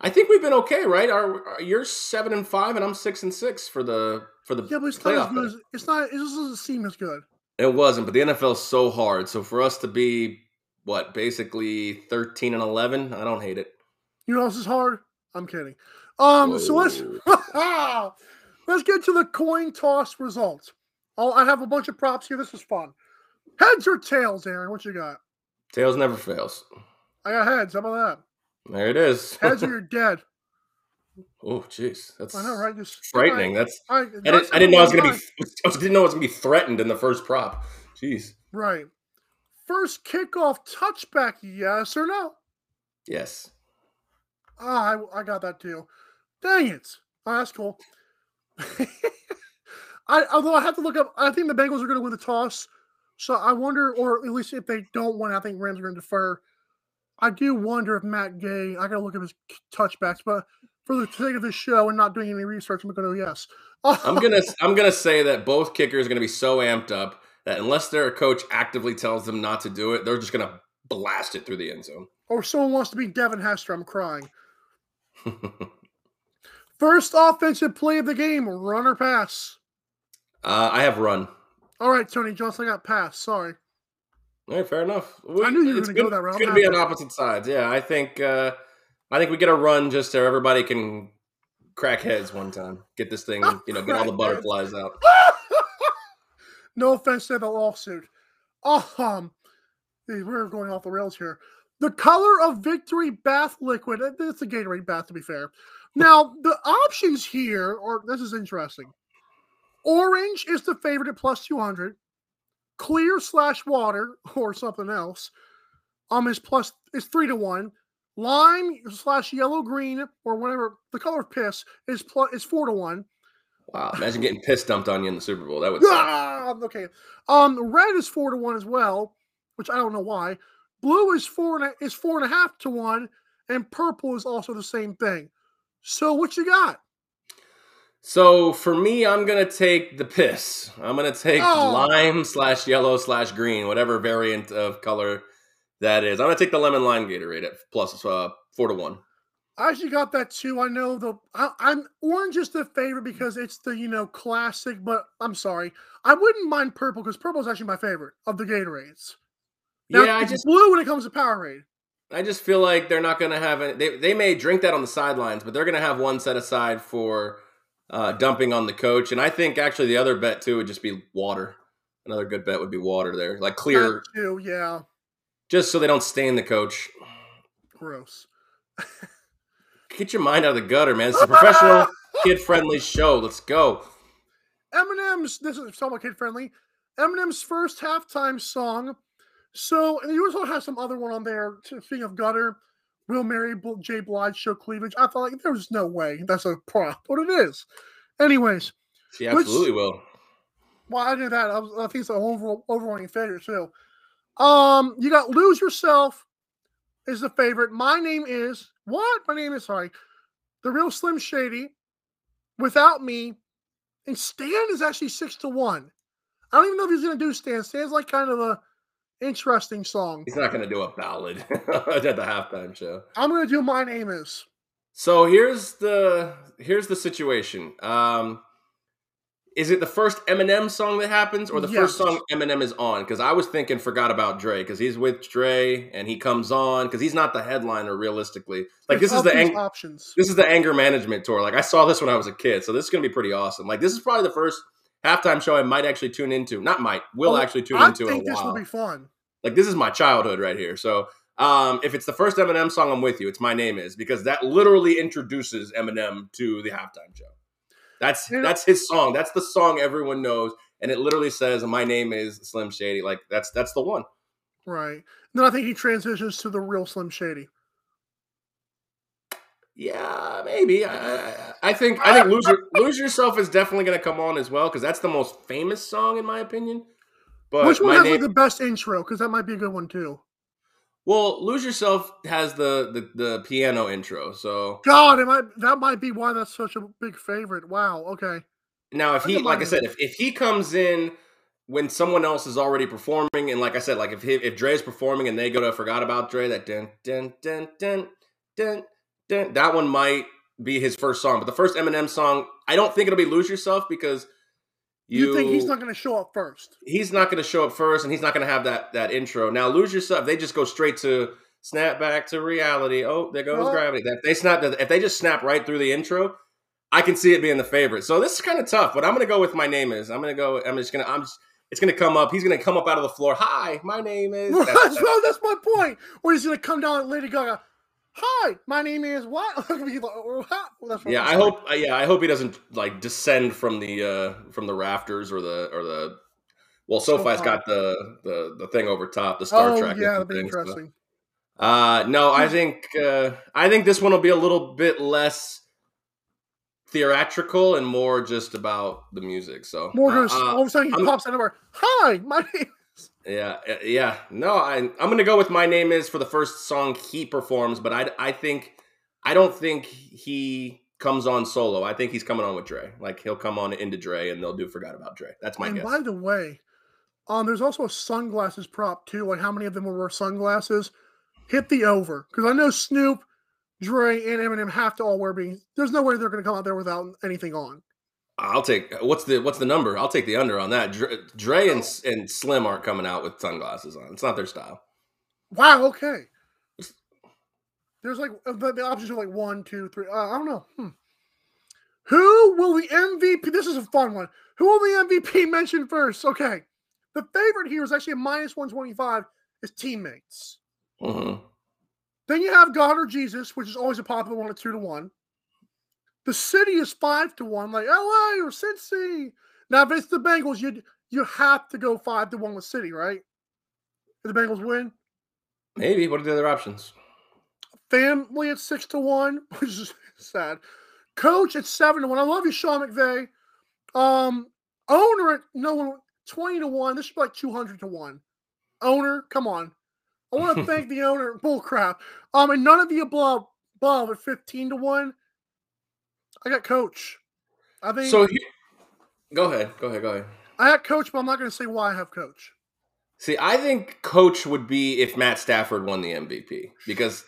Speaker 3: I think we've been okay, right? Are, are you're seven and five, and I'm six and six for the for the
Speaker 2: Yeah, but it's not as good as it's not. It just doesn't seem as good.
Speaker 3: It wasn't, but the NFL's so hard. So for us to be what basically thirteen and eleven, I don't hate it.
Speaker 2: You know else is hard? I'm kidding. Um, so let's let's get to the coin toss results. I'll, I have a bunch of props here. This is fun. Heads or tails, Aaron? What you got?
Speaker 3: Tails never fails.
Speaker 2: I got heads. How about
Speaker 3: There it is.
Speaker 2: or you're dead.
Speaker 3: oh, jeez, that's
Speaker 2: I know, right? Just
Speaker 3: frightening. That's
Speaker 2: I,
Speaker 3: I didn't, I didn't know I was gonna be. I didn't know I was gonna be threatened in the first prop. Jeez.
Speaker 2: right. First kickoff touchback, yes or no?
Speaker 3: Yes.
Speaker 2: Ah, I, I got that too. Dang it. Oh, that's cool. I although I have to look up, I think the Bengals are going to win the toss. So I wonder, or at least if they don't win, I think Rams are going to defer. I do wonder if Matt Gay. I got to look at his touchbacks, but for the sake of this show and not doing any research, I'm going to go yes.
Speaker 3: I'm gonna I'm gonna say that both kickers are gonna be so amped up that unless their coach actively tells them not to do it, they're just gonna blast it through the end zone.
Speaker 2: or someone wants to be Devin Hester. I'm crying. First offensive play of the game: run or pass.
Speaker 3: uh, I have run.
Speaker 2: All right, Tony Johnson, I got pass. Sorry.
Speaker 3: All right, fair enough.
Speaker 2: I knew you were
Speaker 3: It's
Speaker 2: gonna go that route.
Speaker 3: It's gonna be on opposite sides. Yeah, I think uh, I think we get a run just so everybody can crack heads one time. Get this thing, you know, get all the butterflies out.
Speaker 2: no offense to the lawsuit. Um, hey, we're going off the rails here. The color of victory bath liquid. It's a Gatorade bath, to be fair. Now, the options here, or this is interesting. Orange is the favorite at plus 200. Clear slash water or something else um is plus is three to one. Lime slash yellow green or whatever the color of piss is plus is four to one.
Speaker 3: Wow, imagine getting piss dumped on you in the Super Bowl. That would.
Speaker 2: Ah, okay. Um, red is four to one as well, which I don't know why. Blue is four and a, is four and a half to one, and purple is also the same thing. So what you got?
Speaker 3: So for me, I'm gonna take the piss. I'm gonna take
Speaker 2: Oh.
Speaker 3: lime slash yellow slash green, whatever variant of color that is. I'm gonna take the lemon lime Gatorade at plus uh, four to one.
Speaker 2: I actually got that too. I know the I, I'm orange is the favorite because it's the you know classic, but I'm sorry, I wouldn't mind purple because purple is actually my favorite of the Gatorades. Now,
Speaker 3: yeah, I
Speaker 2: it's
Speaker 3: just
Speaker 2: blue when it comes to Powerade.
Speaker 3: I just feel like they're not gonna have any. They they may drink that on the sidelines, but they're gonna have one set aside for uh, dumping on the coach. And I think actually the other bet too would just be water. Another good bet would be water there, like clear,
Speaker 2: too, yeah,
Speaker 3: just so they don't stain the coach.
Speaker 2: gross.
Speaker 3: Get your mind out of the gutter, man. It's a professional, kid-friendly show. Let's go.
Speaker 2: Eminem's this is somewhat kid friendly. Eminem's first halftime song. So and you also have some other one on there. to- Speaking of gutter, Will Mary J Blige show cleavage. I thought like there was no way that's a prop, but it is. Anyways,
Speaker 3: She
Speaker 2: Which-
Speaker 3: absolutely will.
Speaker 2: well I knew that. I, was, I think it's an over, overwhelming failure too. Um, you got lose yourself is the favorite. My name is what? My name is sorry, the real Slim Shady. Without me, and Stan is actually six to one. I don't even know if he's gonna do Stan. Stan's like kind of a interesting song.
Speaker 3: He's not going to do a ballad at the halftime show.
Speaker 2: I'm gonna do my name is.
Speaker 3: So here's the here's the situation. Um, is it the first Eminem song that happens, or the
Speaker 2: Yes.
Speaker 3: first song Eminem is on? Because I was thinking, forgot about Dre, because he's with Dre and he comes on because he's not the headliner realistically. Like
Speaker 2: There's
Speaker 3: this is the ang-
Speaker 2: options.
Speaker 3: this is the anger management tour. Like I saw this when I was a kid, so this is gonna be pretty awesome. Like this is probably the first halftime show I might actually tune into. Not might, will
Speaker 2: Oh,
Speaker 3: actually tune
Speaker 2: I
Speaker 3: into in
Speaker 2: think
Speaker 3: a
Speaker 2: this will be fun.
Speaker 3: Like this is my childhood right here. So um, if it's the first Eminem song, I'm with you. It's my name is because that literally introduces Eminem to the halftime show. That's that's his song. That's the song everyone knows, and it literally says, "My name is Slim Shady." Like that's that's the one.
Speaker 2: Right. Then I think he transitions to the real Slim Shady.
Speaker 3: Yeah, maybe. I, I, I think I think lose Your- lose yourself is definitely going to come on as well because that's the most famous song in my opinion. But
Speaker 2: Which one has
Speaker 3: name,
Speaker 2: like the best intro? Because that might be a good one too.
Speaker 3: well, lose yourself has the, the the piano intro. So
Speaker 2: God, it might that might be why that's such a big favorite. Wow. Okay.
Speaker 3: now if he like I said, if, if he comes in when someone else is already performing, and like I said, like if he, if Dre's performing and they go to forgot about Dre, that dun dun dun dun dun dun, that one might be his first song. But the first Eminem song, I don't think it'll be lose yourself because
Speaker 2: You, think he's not going to show up first?
Speaker 3: he's not going to show up first and he's not going to have that that intro. Now, lose yourself. They just go straight to snap back to reality. Oh, there goes gravity. That they snap. If they just snap right through the intro, I can see it being the favorite. So this is kind of tough, but I'm going to go with my name is. I'm going to go. I'm just going to. I'm just. It's going to come up. He's going to come up out of the floor. Hi, my name is.
Speaker 2: That's,
Speaker 3: That's-
Speaker 2: well, that's my point. Or he's going to come down like Lady Gaga. Hi, my name is what? He's like, "Oh, hi." Well, that's what
Speaker 3: yeah, I hope. uh, Yeah, I hope he doesn't like descend from the uh from the rafters or the or the. Well, SoFi's
Speaker 2: SoFi.
Speaker 3: got the the the thing over top, the Star
Speaker 2: Oh,
Speaker 3: Trek.
Speaker 2: yeah, that'd be
Speaker 3: thing, so-
Speaker 2: interesting.
Speaker 3: Uh no, I think uh I think this one will be a little bit less theatrical and more just about the music. So
Speaker 2: Morgan,
Speaker 3: uh, uh,
Speaker 2: all of a sudden he
Speaker 3: I'm-
Speaker 2: pops out of nowhere. Hi, my name.
Speaker 3: Yeah, yeah. No, I I'm gonna go with my name is for the first song he performs, but I I think I don't think he comes on solo. I think he's coming on with Dre. Like he'll come on into Dre and they'll do forgot about Dre. That's my
Speaker 2: and
Speaker 3: guess.
Speaker 2: by the way, um, there's also a sunglasses prop too. Like how many of them will wear sunglasses? Hit the over because I know Snoop, Dre, and Eminem have to all wear being. There's no way they're going to come out there without anything on.
Speaker 3: I'll take what's the what's the number? I'll take the under on that. Dre, Dre and and Slim aren't coming out with sunglasses on. It's not their style.
Speaker 2: Wow. Okay. There's like uh, the, options are like one, two, three. Uh, I don't know. Hmm. Who will the MVP? This is a fun one. Who will the MVP mention first? Okay. The favorite here is actually a minus 125 is teammates.
Speaker 3: hmm
Speaker 2: Then you have God or Jesus, which is always a popular one at two to one. The city is five to one, like LA or Cincy. Now, if it's the Bengals, you you have to go five to one with City, right? If the Bengals win,
Speaker 3: Maybe. What are the other options?
Speaker 2: family at six to one, which is sad. Coach at seven to one. I love you, Sean McVay. Um, owner at no one twenty to one. This should be like two hundred to one. Owner, come on. I want to thank the owner. Bull crap. Um, and none of the above above at fifteen to one. I got coach. I think
Speaker 3: So he, go ahead. Go ahead. Go ahead.
Speaker 2: I got coach, but I'm not going to say why I have coach.
Speaker 3: See, I think coach would be if Matt Stafford won the MVP because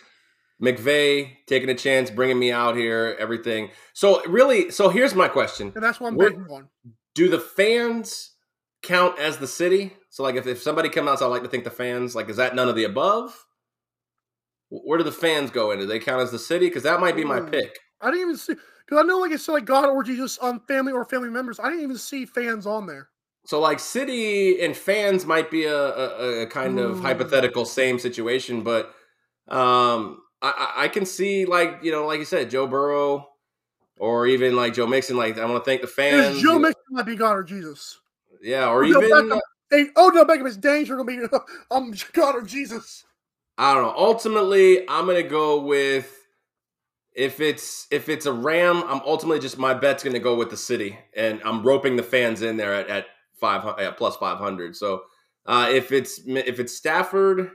Speaker 3: McVay taking a chance, bringing me out here, everything. So really, so here's my question:
Speaker 2: And that's what I'm
Speaker 3: What-
Speaker 2: on.
Speaker 3: Do the fans count as the city? So, like, if, if somebody come out, so I like to think the fans, like, is that none of the above? Where do the fans go in? Do they count as the city? Because that might be my
Speaker 2: Ooh.
Speaker 3: pick.
Speaker 2: I didn't even see because I know, like I said, like God or Jesus on family or family members. I didn't even see fans on there.
Speaker 3: So like city and fans might be a, a, a kind of hypothetical same situation, but um, I, I can see like you know like you said Joe Burrow or even like Joe Mixon. Like I want to thank the fans.
Speaker 2: Because Joe Mixon might be God or Jesus.
Speaker 3: yeah, or
Speaker 2: Odell
Speaker 3: even
Speaker 2: Beckham. Hey, Odell Beckham is danger gonna be um God or Jesus.
Speaker 3: I don't know. Ultimately, I'm gonna go with if it's if it's a Ram. I'm ultimately just my bet's gonna go with the city, and I'm roping the fans in there at at five at plus five hundred. So uh, if it's if it's Stafford,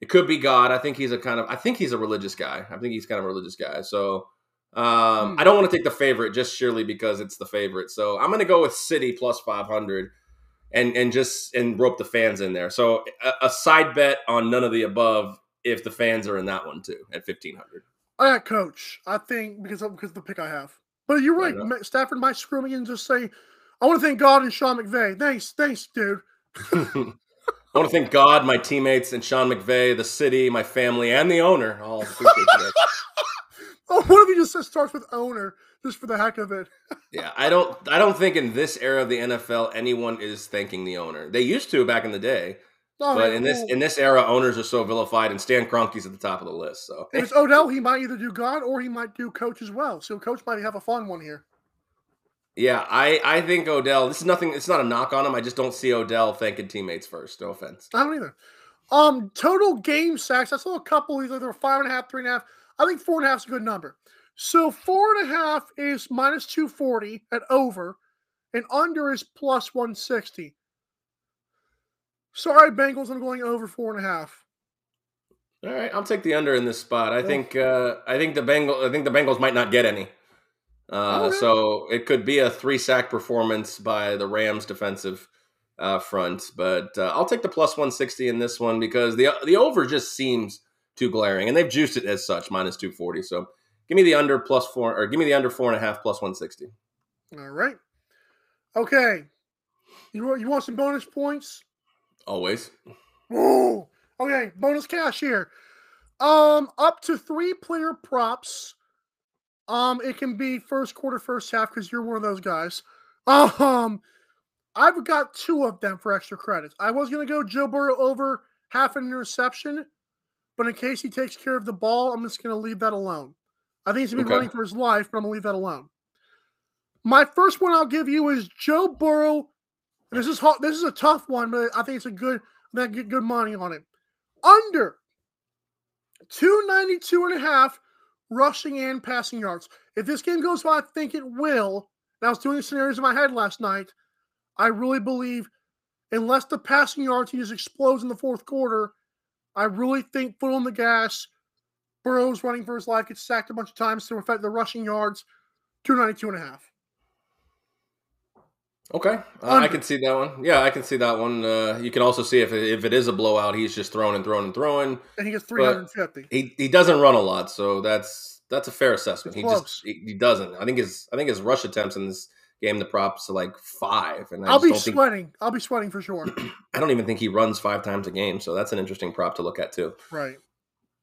Speaker 3: it could be God. I think he's a kind of I think he's a religious guy. I think he's kind of a religious guy. So. Um,
Speaker 2: Hmm.
Speaker 3: I don't want to take the favorite just surely because it's the favorite. So I'm going to go with City plus 500 and and just and rope the fans in there. So a, a side bet on none of the above if the fans are in that one too at 1500.
Speaker 2: I got coach. I think because of, because of the pick I have. But you're right. Ma- Stafford might screw me and just say, "I want to thank God and Sean McVay." Thanks, thanks, dude.
Speaker 3: I want to thank God, my teammates, and Sean McVay, the city, my family, and the owner. All appreciate.
Speaker 2: Oh, what if he just starts with owner just for the heck of it?
Speaker 3: Yeah, I don't. I don't think in this era of the NFL anyone is thanking the owner. They used to back in the day,
Speaker 2: No,
Speaker 3: but in this in this era, owners are so vilified, and Stan Kroenke's at the top of the list. So
Speaker 2: if it's Odell, he might either do God or he might do coach as well. So coach might have a fun one here.
Speaker 3: yeah, I I think Odell. This is nothing. It's not a knock on him. I just don't see Odell thanking teammates first. No offense.
Speaker 2: I don't either. Um, total game sacks. I saw a couple. These either five and a half, three and a half. I think four and a half is a good number. So four and a half is minus two forty at over, and under is plus one sixty. Sorry, Bengals. I'm going over four and a half.
Speaker 3: All right, I'll take the under in this spot. I think uh, I think the Bengal I think the Bengals might not get any. Uh,
Speaker 2: Okay.
Speaker 3: So it could be a three sack performance by the Rams defensive uh, front, but uh, I'll take the plus one sixty in this one because the the over just seems too glaring, and they've juiced it as such minus two forty. So give me the under plus four, or give me the under four and a half plus one sixty.
Speaker 2: All right. Okay. You want you want some bonus points?
Speaker 3: Always.
Speaker 2: Whoa. Okay, bonus cash here. Um, up to three player props. Um, it can be first quarter, first half, because you're one of those guys. Um, I've got two of them for extra credits. I was gonna go Joe Burrow over half an interception, but in case he takes care of the ball, I'm just gonna leave that alone. I think he's gonna be
Speaker 3: Okay.
Speaker 2: running for his life, but I'm gonna leave that alone. My first one I'll give you is Joe Burrow. This is hard, this is a tough one, but I think it's a good that get good money on it. Under 292 and a half rushing and passing yards. If this game goes well, I think it will. And I was doing scenarios in my head last night. I really believe, unless the passing yards just explodes in the fourth quarter, I really think foot on the gas. Burrow's running for his life, gets sacked a bunch of times to affect the rushing yards. 292 and a half.
Speaker 3: Okay, uh, I can see that one. Yeah, I can see that one. Uh, you can also see if if it is a blowout, he's just throwing and throwing and throwing.
Speaker 2: And he gets 350.
Speaker 3: He he doesn't run a lot, so that's that's a fair assessment. He just he, he doesn't. I think his I think his rush attempts in this game the props are like five, and I
Speaker 2: I'll be
Speaker 3: don't think
Speaker 2: sweating. I'll be sweating for sure.
Speaker 3: I don't even think he runs five times a game. So that's an interesting prop to look at too.
Speaker 2: right.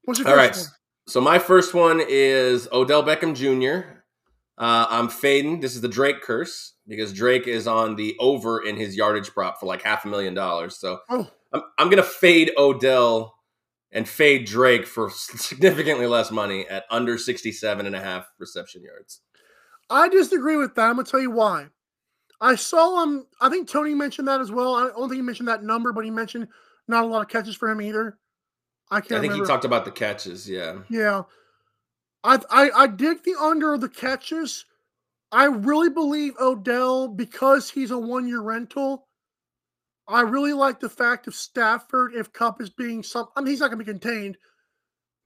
Speaker 2: What's your
Speaker 3: All
Speaker 2: first
Speaker 3: right.
Speaker 2: one?
Speaker 3: So my first one is Odell Beckham Jr. Uh, I'm fading. This is the Drake curse because Drake is on the over in his yardage prop for like half a million dollars. So
Speaker 2: Oh,
Speaker 3: I'm, I'm going to fade Odell and fade Drake for significantly less money at under 67 and a half reception yards.
Speaker 2: I disagree with that. I'm gonna tell you why. I saw him. I think Tony mentioned that as well. I don't think he mentioned that number, but he mentioned not a lot of catches for him either. I can't
Speaker 3: I think
Speaker 2: remember.
Speaker 3: he talked about the catches. Yeah.
Speaker 2: yeah, I, I I dig the under of the catches. I really believe Odell because he's a one year rental. I really like the fact of Stafford if Kupp is being some. I mean, he's not going to be contained.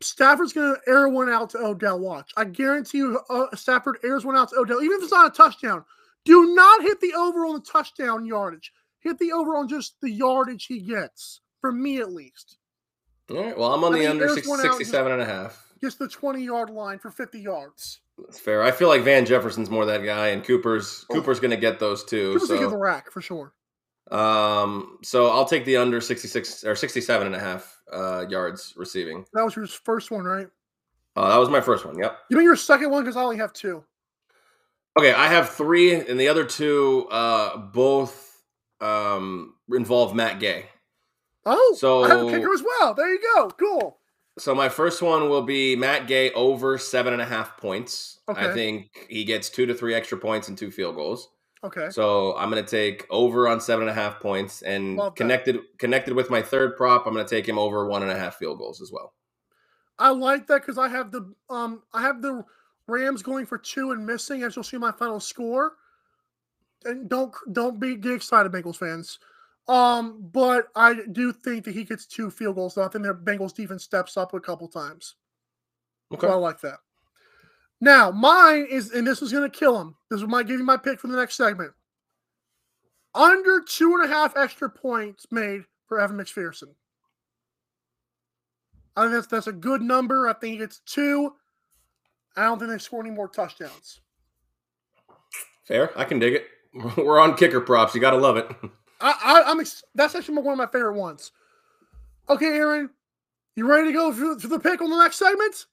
Speaker 2: Stafford's going to air one out to Odell. Watch, I guarantee you, uh, Stafford airs one out to Odell, even if it's not a touchdown. Do not hit the over on the touchdown yardage. Hit the over on just the yardage he gets, for me at least.
Speaker 3: All right. Well, I'm on
Speaker 2: I
Speaker 3: the under six,
Speaker 2: one out just-
Speaker 3: 67 and a half.
Speaker 2: Just the 20 yard line for 50 yards.
Speaker 3: That's fair. I feel like Van Jefferson's more that guy, and Cooper's
Speaker 2: Oh.
Speaker 3: Cooper's going to get those too.
Speaker 2: People think of the
Speaker 3: So,
Speaker 2: rack for sure.
Speaker 3: um, so I'll take the under 66 or 67 and a half uh, yards receiving.
Speaker 2: That was your first one, right?
Speaker 3: Uh, that was my first one. Yep.
Speaker 2: You mean your second one because I only have two.
Speaker 3: Okay, I have three, and the other two uh, both um, involve Matt Gay.
Speaker 2: Oh,
Speaker 3: So-
Speaker 2: I have a kicker as well. There you go. Cool.
Speaker 3: So my first one will be Matt Gay over seven and a half points. I think he gets two to three extra points and two field goals.
Speaker 2: Okay.
Speaker 3: So I'm going to take over on seven and a half points, and connected connected with my third prop, I'm going to take him over one and a half field goals as well.
Speaker 2: I like that because I have the um I have the Rams going for two and missing, as you'll see my final score. And don't don't be get excited, Bengals fans. Um, but I do think that he gets two field goals. So I think their Bengals defense steps up a couple times.
Speaker 3: Okay.
Speaker 2: So I like that. Now mine is, and this is going to kill him. This might give you my pick for the next segment. Under two and a half extra points made for Evan McPherson. I think that's that's a good number. I think it's two. I don't think they score any more touchdowns.
Speaker 3: Fair. I can dig it. We're on kicker props. You got to love it.
Speaker 2: I, I, am ex- that's actually one of my favorite ones. Okay, Aaron, you ready to go through, through the pick on the next segment?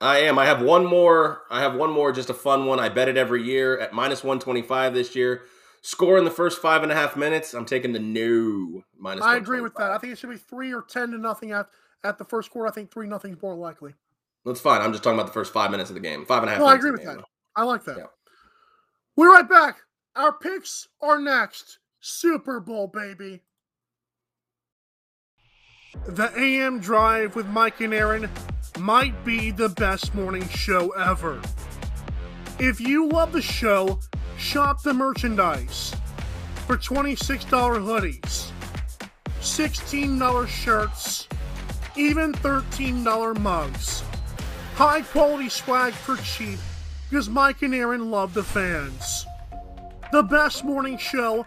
Speaker 3: I am. I have one more. I have one more, just a fun one. I bet it every year at minus 125 this year. Score in the first five and a half minutes. I'm taking the no minus.
Speaker 2: I agree with that. I think it should be three or ten to nothing at, at the first quarter. I think three nothing is more likely.
Speaker 3: That's fine. I'm just talking about the first five minutes of the game. Five and a half.
Speaker 2: No, I agree with that. Though. I like that. Yeah. We're right back. Our picks are next. Super Bowl, baby. The AM Drive with Mike and Aaron might be the best morning show ever. If you love the show, shop the merchandise for $26 hoodies, $16 shirts, even $13 mugs. High quality swag for cheap because Mike and Aaron love the fans. The best morning show,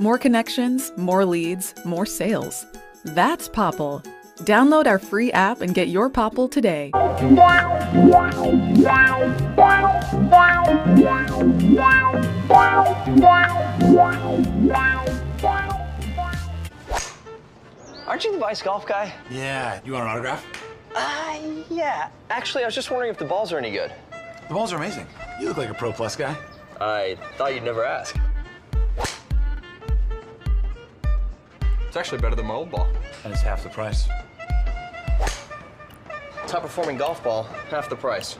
Speaker 4: More connections, more leads, more sales. That's Popl. Download our free app and get your Popl today.
Speaker 5: Aren't you the Vice Golf guy?
Speaker 6: Yeah. You want an autograph?
Speaker 5: Uh, yeah. Actually, I was just wondering if the balls are any good.
Speaker 6: The balls are amazing. You look like a Pro Plus guy.
Speaker 5: I thought you'd never ask. It's actually better than my old ball.
Speaker 6: And it's half the price.
Speaker 5: Top performing golf ball, half the price.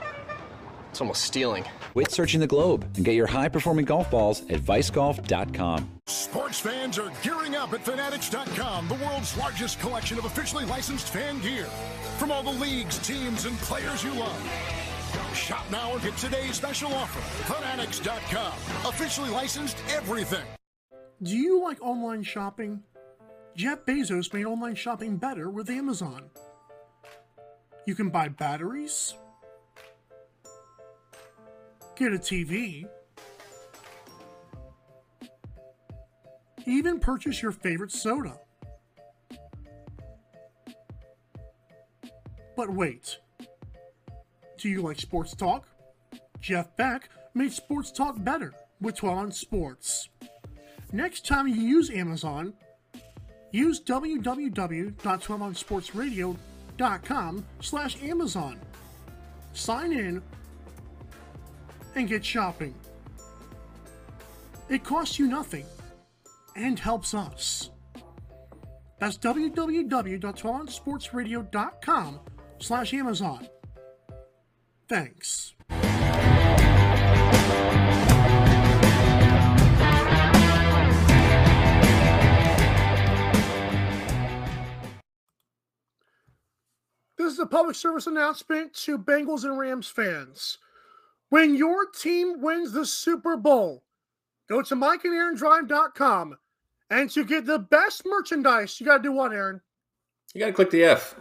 Speaker 5: It's almost stealing.
Speaker 7: Quit searching the globe and get your high performing golf balls at vicegolf.com.
Speaker 8: Sports fans are gearing up at Fanatics.com, the world's largest collection of officially licensed fan gear. From all the leagues, teams, and players you love. Shop now and get today's special offer. Fanatics.com, officially licensed everything.
Speaker 2: Do you like online shopping? Jeff Bezos made online shopping better with Amazon. You can buy batteries, get a TV, even purchase your favorite soda. But wait, do you like sports talk? Jeff Beck made sports talk better with 12 on Sports. Next time you use Amazon, use www.12onsportsradio.com slash amazon Sign in and get shopping. It costs you nothing and helps us. That's www.12sportsradio.com slash Amazon. Thanks. This is a public service announcement to Bengals and Rams fans. When your team wins the Super Bowl, go to MikeandAaronDrive.com. And to get the best merchandise, you got to do what, Aaron?
Speaker 3: You got to click the F.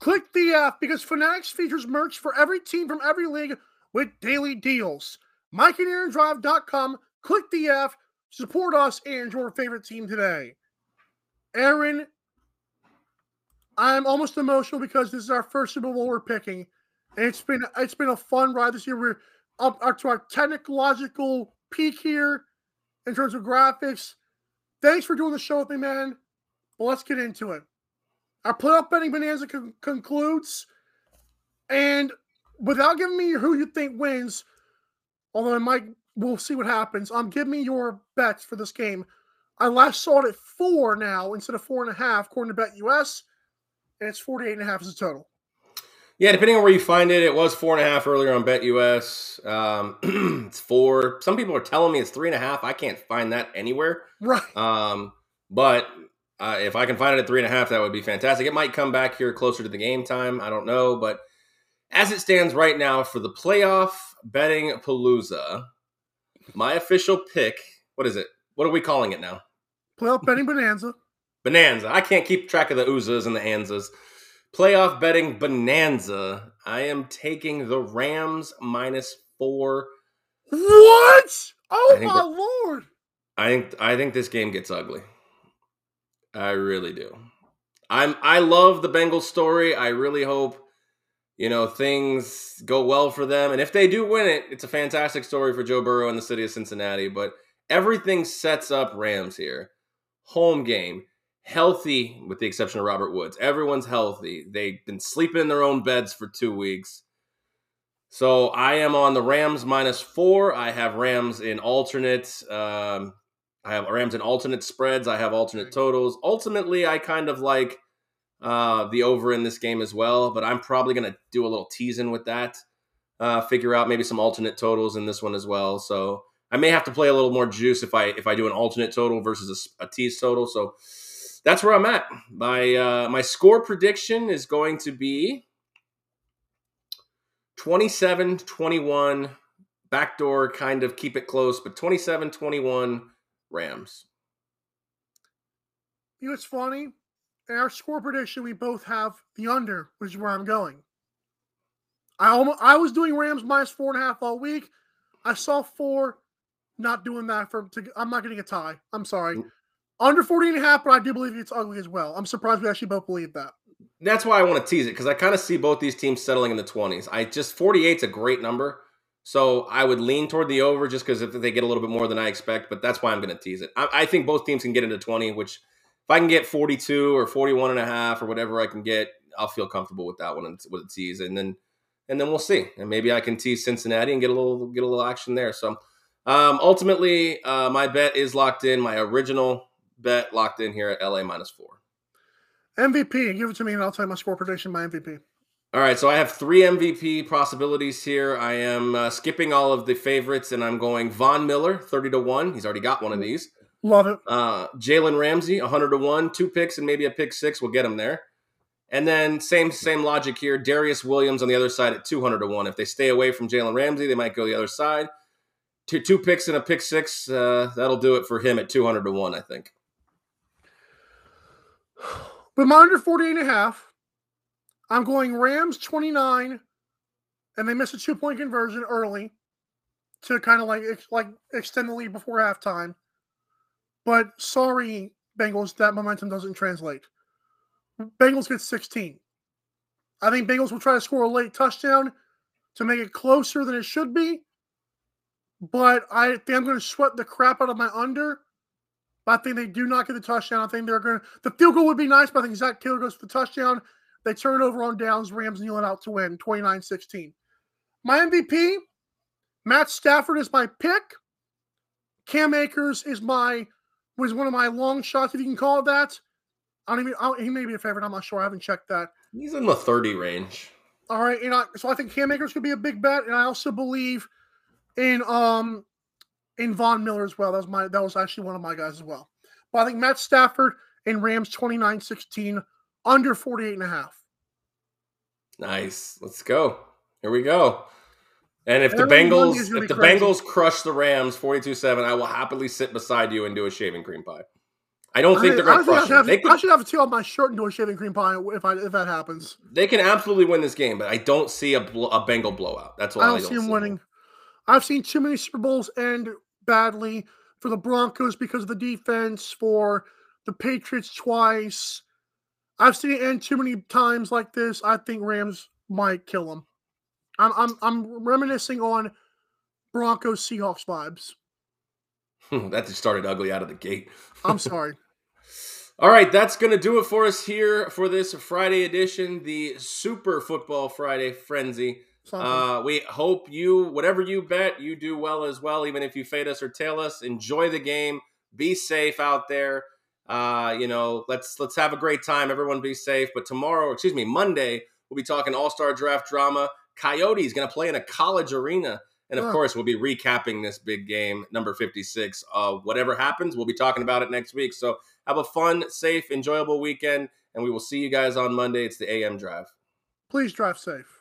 Speaker 2: Click the F because Fanatics features merch for every team from every league with daily deals. MikeandAaronDrive.com. Click the F. Support us and your favorite team today. Aaron, I'm almost emotional because this is our first Super Bowl we're picking, and it's been it's been a fun ride this year. We're up, up to our technological peak here in terms of graphics. Thanks for doing the show with me, man. Let's get into it. Our playoff betting bonanza con- concludes, and without giving me who you think wins, although I might, we'll see what happens. Um, give me your bets for this game. I last saw it at four now instead of four and a half, according to BetUS and it's 48 and a half as a total.
Speaker 3: Yeah, depending on where you find it, it was four and a half earlier on BetUS. Um, it's four. Some people are telling me it's three and a half. I can't find that anywhere.
Speaker 2: Right.
Speaker 3: Um, but uh, if I can find it at three and a half, that would be fantastic. It might come back here closer to the game time. I don't know, but as it stands right now for the playoff betting palooza, my official pick. What is it? What are we calling it now?
Speaker 2: Playoff betting bonanza.
Speaker 3: Bonanza. I can't keep track of the oozas and the anzas. Playoff betting bonanza. I am taking the Rams minus four.
Speaker 2: What? Oh my
Speaker 3: that-
Speaker 2: lord!
Speaker 3: I think I think this game gets ugly. I really do. I'm I love the Bengals story. I really hope you know things go well for them. And if they do win it, it's a fantastic story for Joe Burrow and the city of Cincinnati. But everything sets up Rams here. Home game, healthy with the exception of Robert Woods. Everyone's healthy. They've been sleeping in their own beds for two weeks. So I am on the Rams minus four. I have Rams in alternate. Um, I have Rams in alternate spreads. I have alternate totals. Ultimately, I kind of like uh, the over in this game as well, but I'm probably going to do a little teasing with that. Uh, figure out maybe some alternate totals in this one as well. So I may have to play a little more juice if I if I do an alternate total versus a tease total. So that's where I'm at. My uh, my score prediction is going to be 27 21 backdoor kind of keep it close but 27 21 rams
Speaker 2: You know it's funny? In our score prediction, we both have the under, which is where I'm going. I almost, I was doing Rams minus four and a half all week. I saw four, not doing that for. To, I'm not getting a tie. I'm sorry. Under 40 and a half, but I do believe it's ugly as well. I'm surprised we actually both believe that.
Speaker 3: that's why i want to tease it because i kind of see both these teams settling in the 20s i just 48 is a great number so i would lean toward the over just because if they get a little bit more than i expect but that's why i'm going to tease it I, I think both teams can get into 20 which if i can get 42 or 41 and a half or whatever i can get i'll feel comfortable with that one and- with a tease and then and then we'll see and maybe i can tease cincinnati and get a little get a little action there so um, ultimately uh, my bet is locked in my original bet locked in here at la minus four
Speaker 2: MVP, give it to me, and I'll tell you my score prediction. My MVP.
Speaker 3: All right, so I have three MVP possibilities here. I am uh, skipping all of the favorites, and I'm going Von Miller, thirty to one. He's already got one of these.
Speaker 2: Love it.
Speaker 3: Uh, Jalen Ramsey, hundred to one. Two picks and maybe a pick six will get him there. And then same same logic here. Darius Williams on the other side at two hundred to one. If they stay away from Jalen Ramsey, they might go the other side. Two two picks and a pick six. Uh, that'll do it for him at two hundred to one. I think.
Speaker 2: But my under 40 and a half, I'm going Rams 29, and they missed a two point conversion early to kind of like like extend the lead before halftime. But sorry, Bengals, that momentum doesn't translate. Bengals get 16. I think Bengals will try to score a late touchdown to make it closer than it should be. But I think I'm going to sweat the crap out of my under. But I think they do not get the touchdown. I think they're going to. The field goal would be nice, but I think Zac Taylor goes for the touchdown. They turn it over on downs. Rams kneeling out to win 29 16. My MVP, Matt Stafford is my pick. Cam Akers is my was one of my long shots, if you can call it that. I don't even. I, he may be a favorite. I'm not sure. I haven't checked that.
Speaker 3: He's in the thirty range.
Speaker 2: All right, and I, so I think Cam Akers could be a big bet, and I also believe in um in Von Miller as well. That was my that was actually one of my guys as well. But I think Matt Stafford and Rams 29-16 under 48 and a half.
Speaker 3: Nice. Let's go. Here we go. And if the Bengals if the
Speaker 2: crazy.
Speaker 3: Bengals crush the Rams 42-7, I will happily sit beside you and do a shaving cream pie. I don't think
Speaker 2: I,
Speaker 3: they're going to
Speaker 2: I
Speaker 3: crush them. They,
Speaker 2: I should have a tail on my shirt and do a shaving cream pie if I if that happens.
Speaker 3: they can absolutely win this game, but I don't see a, blo- a Bengal blowout. That's why
Speaker 2: I don't see him winning. I've seen too many Super Bowls end badly for the Broncos because of the defense, for the Patriots twice. I've seen it end too many times like this. I think Rams might kill them. I'm I'm I'm reminiscing on Broncos Seahawks vibes.
Speaker 3: that just started ugly out of the gate.
Speaker 2: I'm sorry.
Speaker 3: All right, that's going to do it for us here for this Friday edition, the Super Football Friday Frenzy.
Speaker 2: Something.
Speaker 3: Uh, we hope you, whatever you bet, you do well as well, even if you fade us or tail us. Enjoy the game. Be safe out there. Uh, you know, let's let's have a great time. Everyone be safe. But tomorrow, excuse me, Monday, we'll be talking All Star Draft drama. Coyotes going to play in a college arena. And of
Speaker 2: Huh.
Speaker 3: course, we'll be recapping this big game, number 56. Uh, whatever happens, we'll be talking about it next week. So have a fun, safe, enjoyable weekend. And we will see you guys on Monday. It's the AM Drive.
Speaker 2: Please drive safe.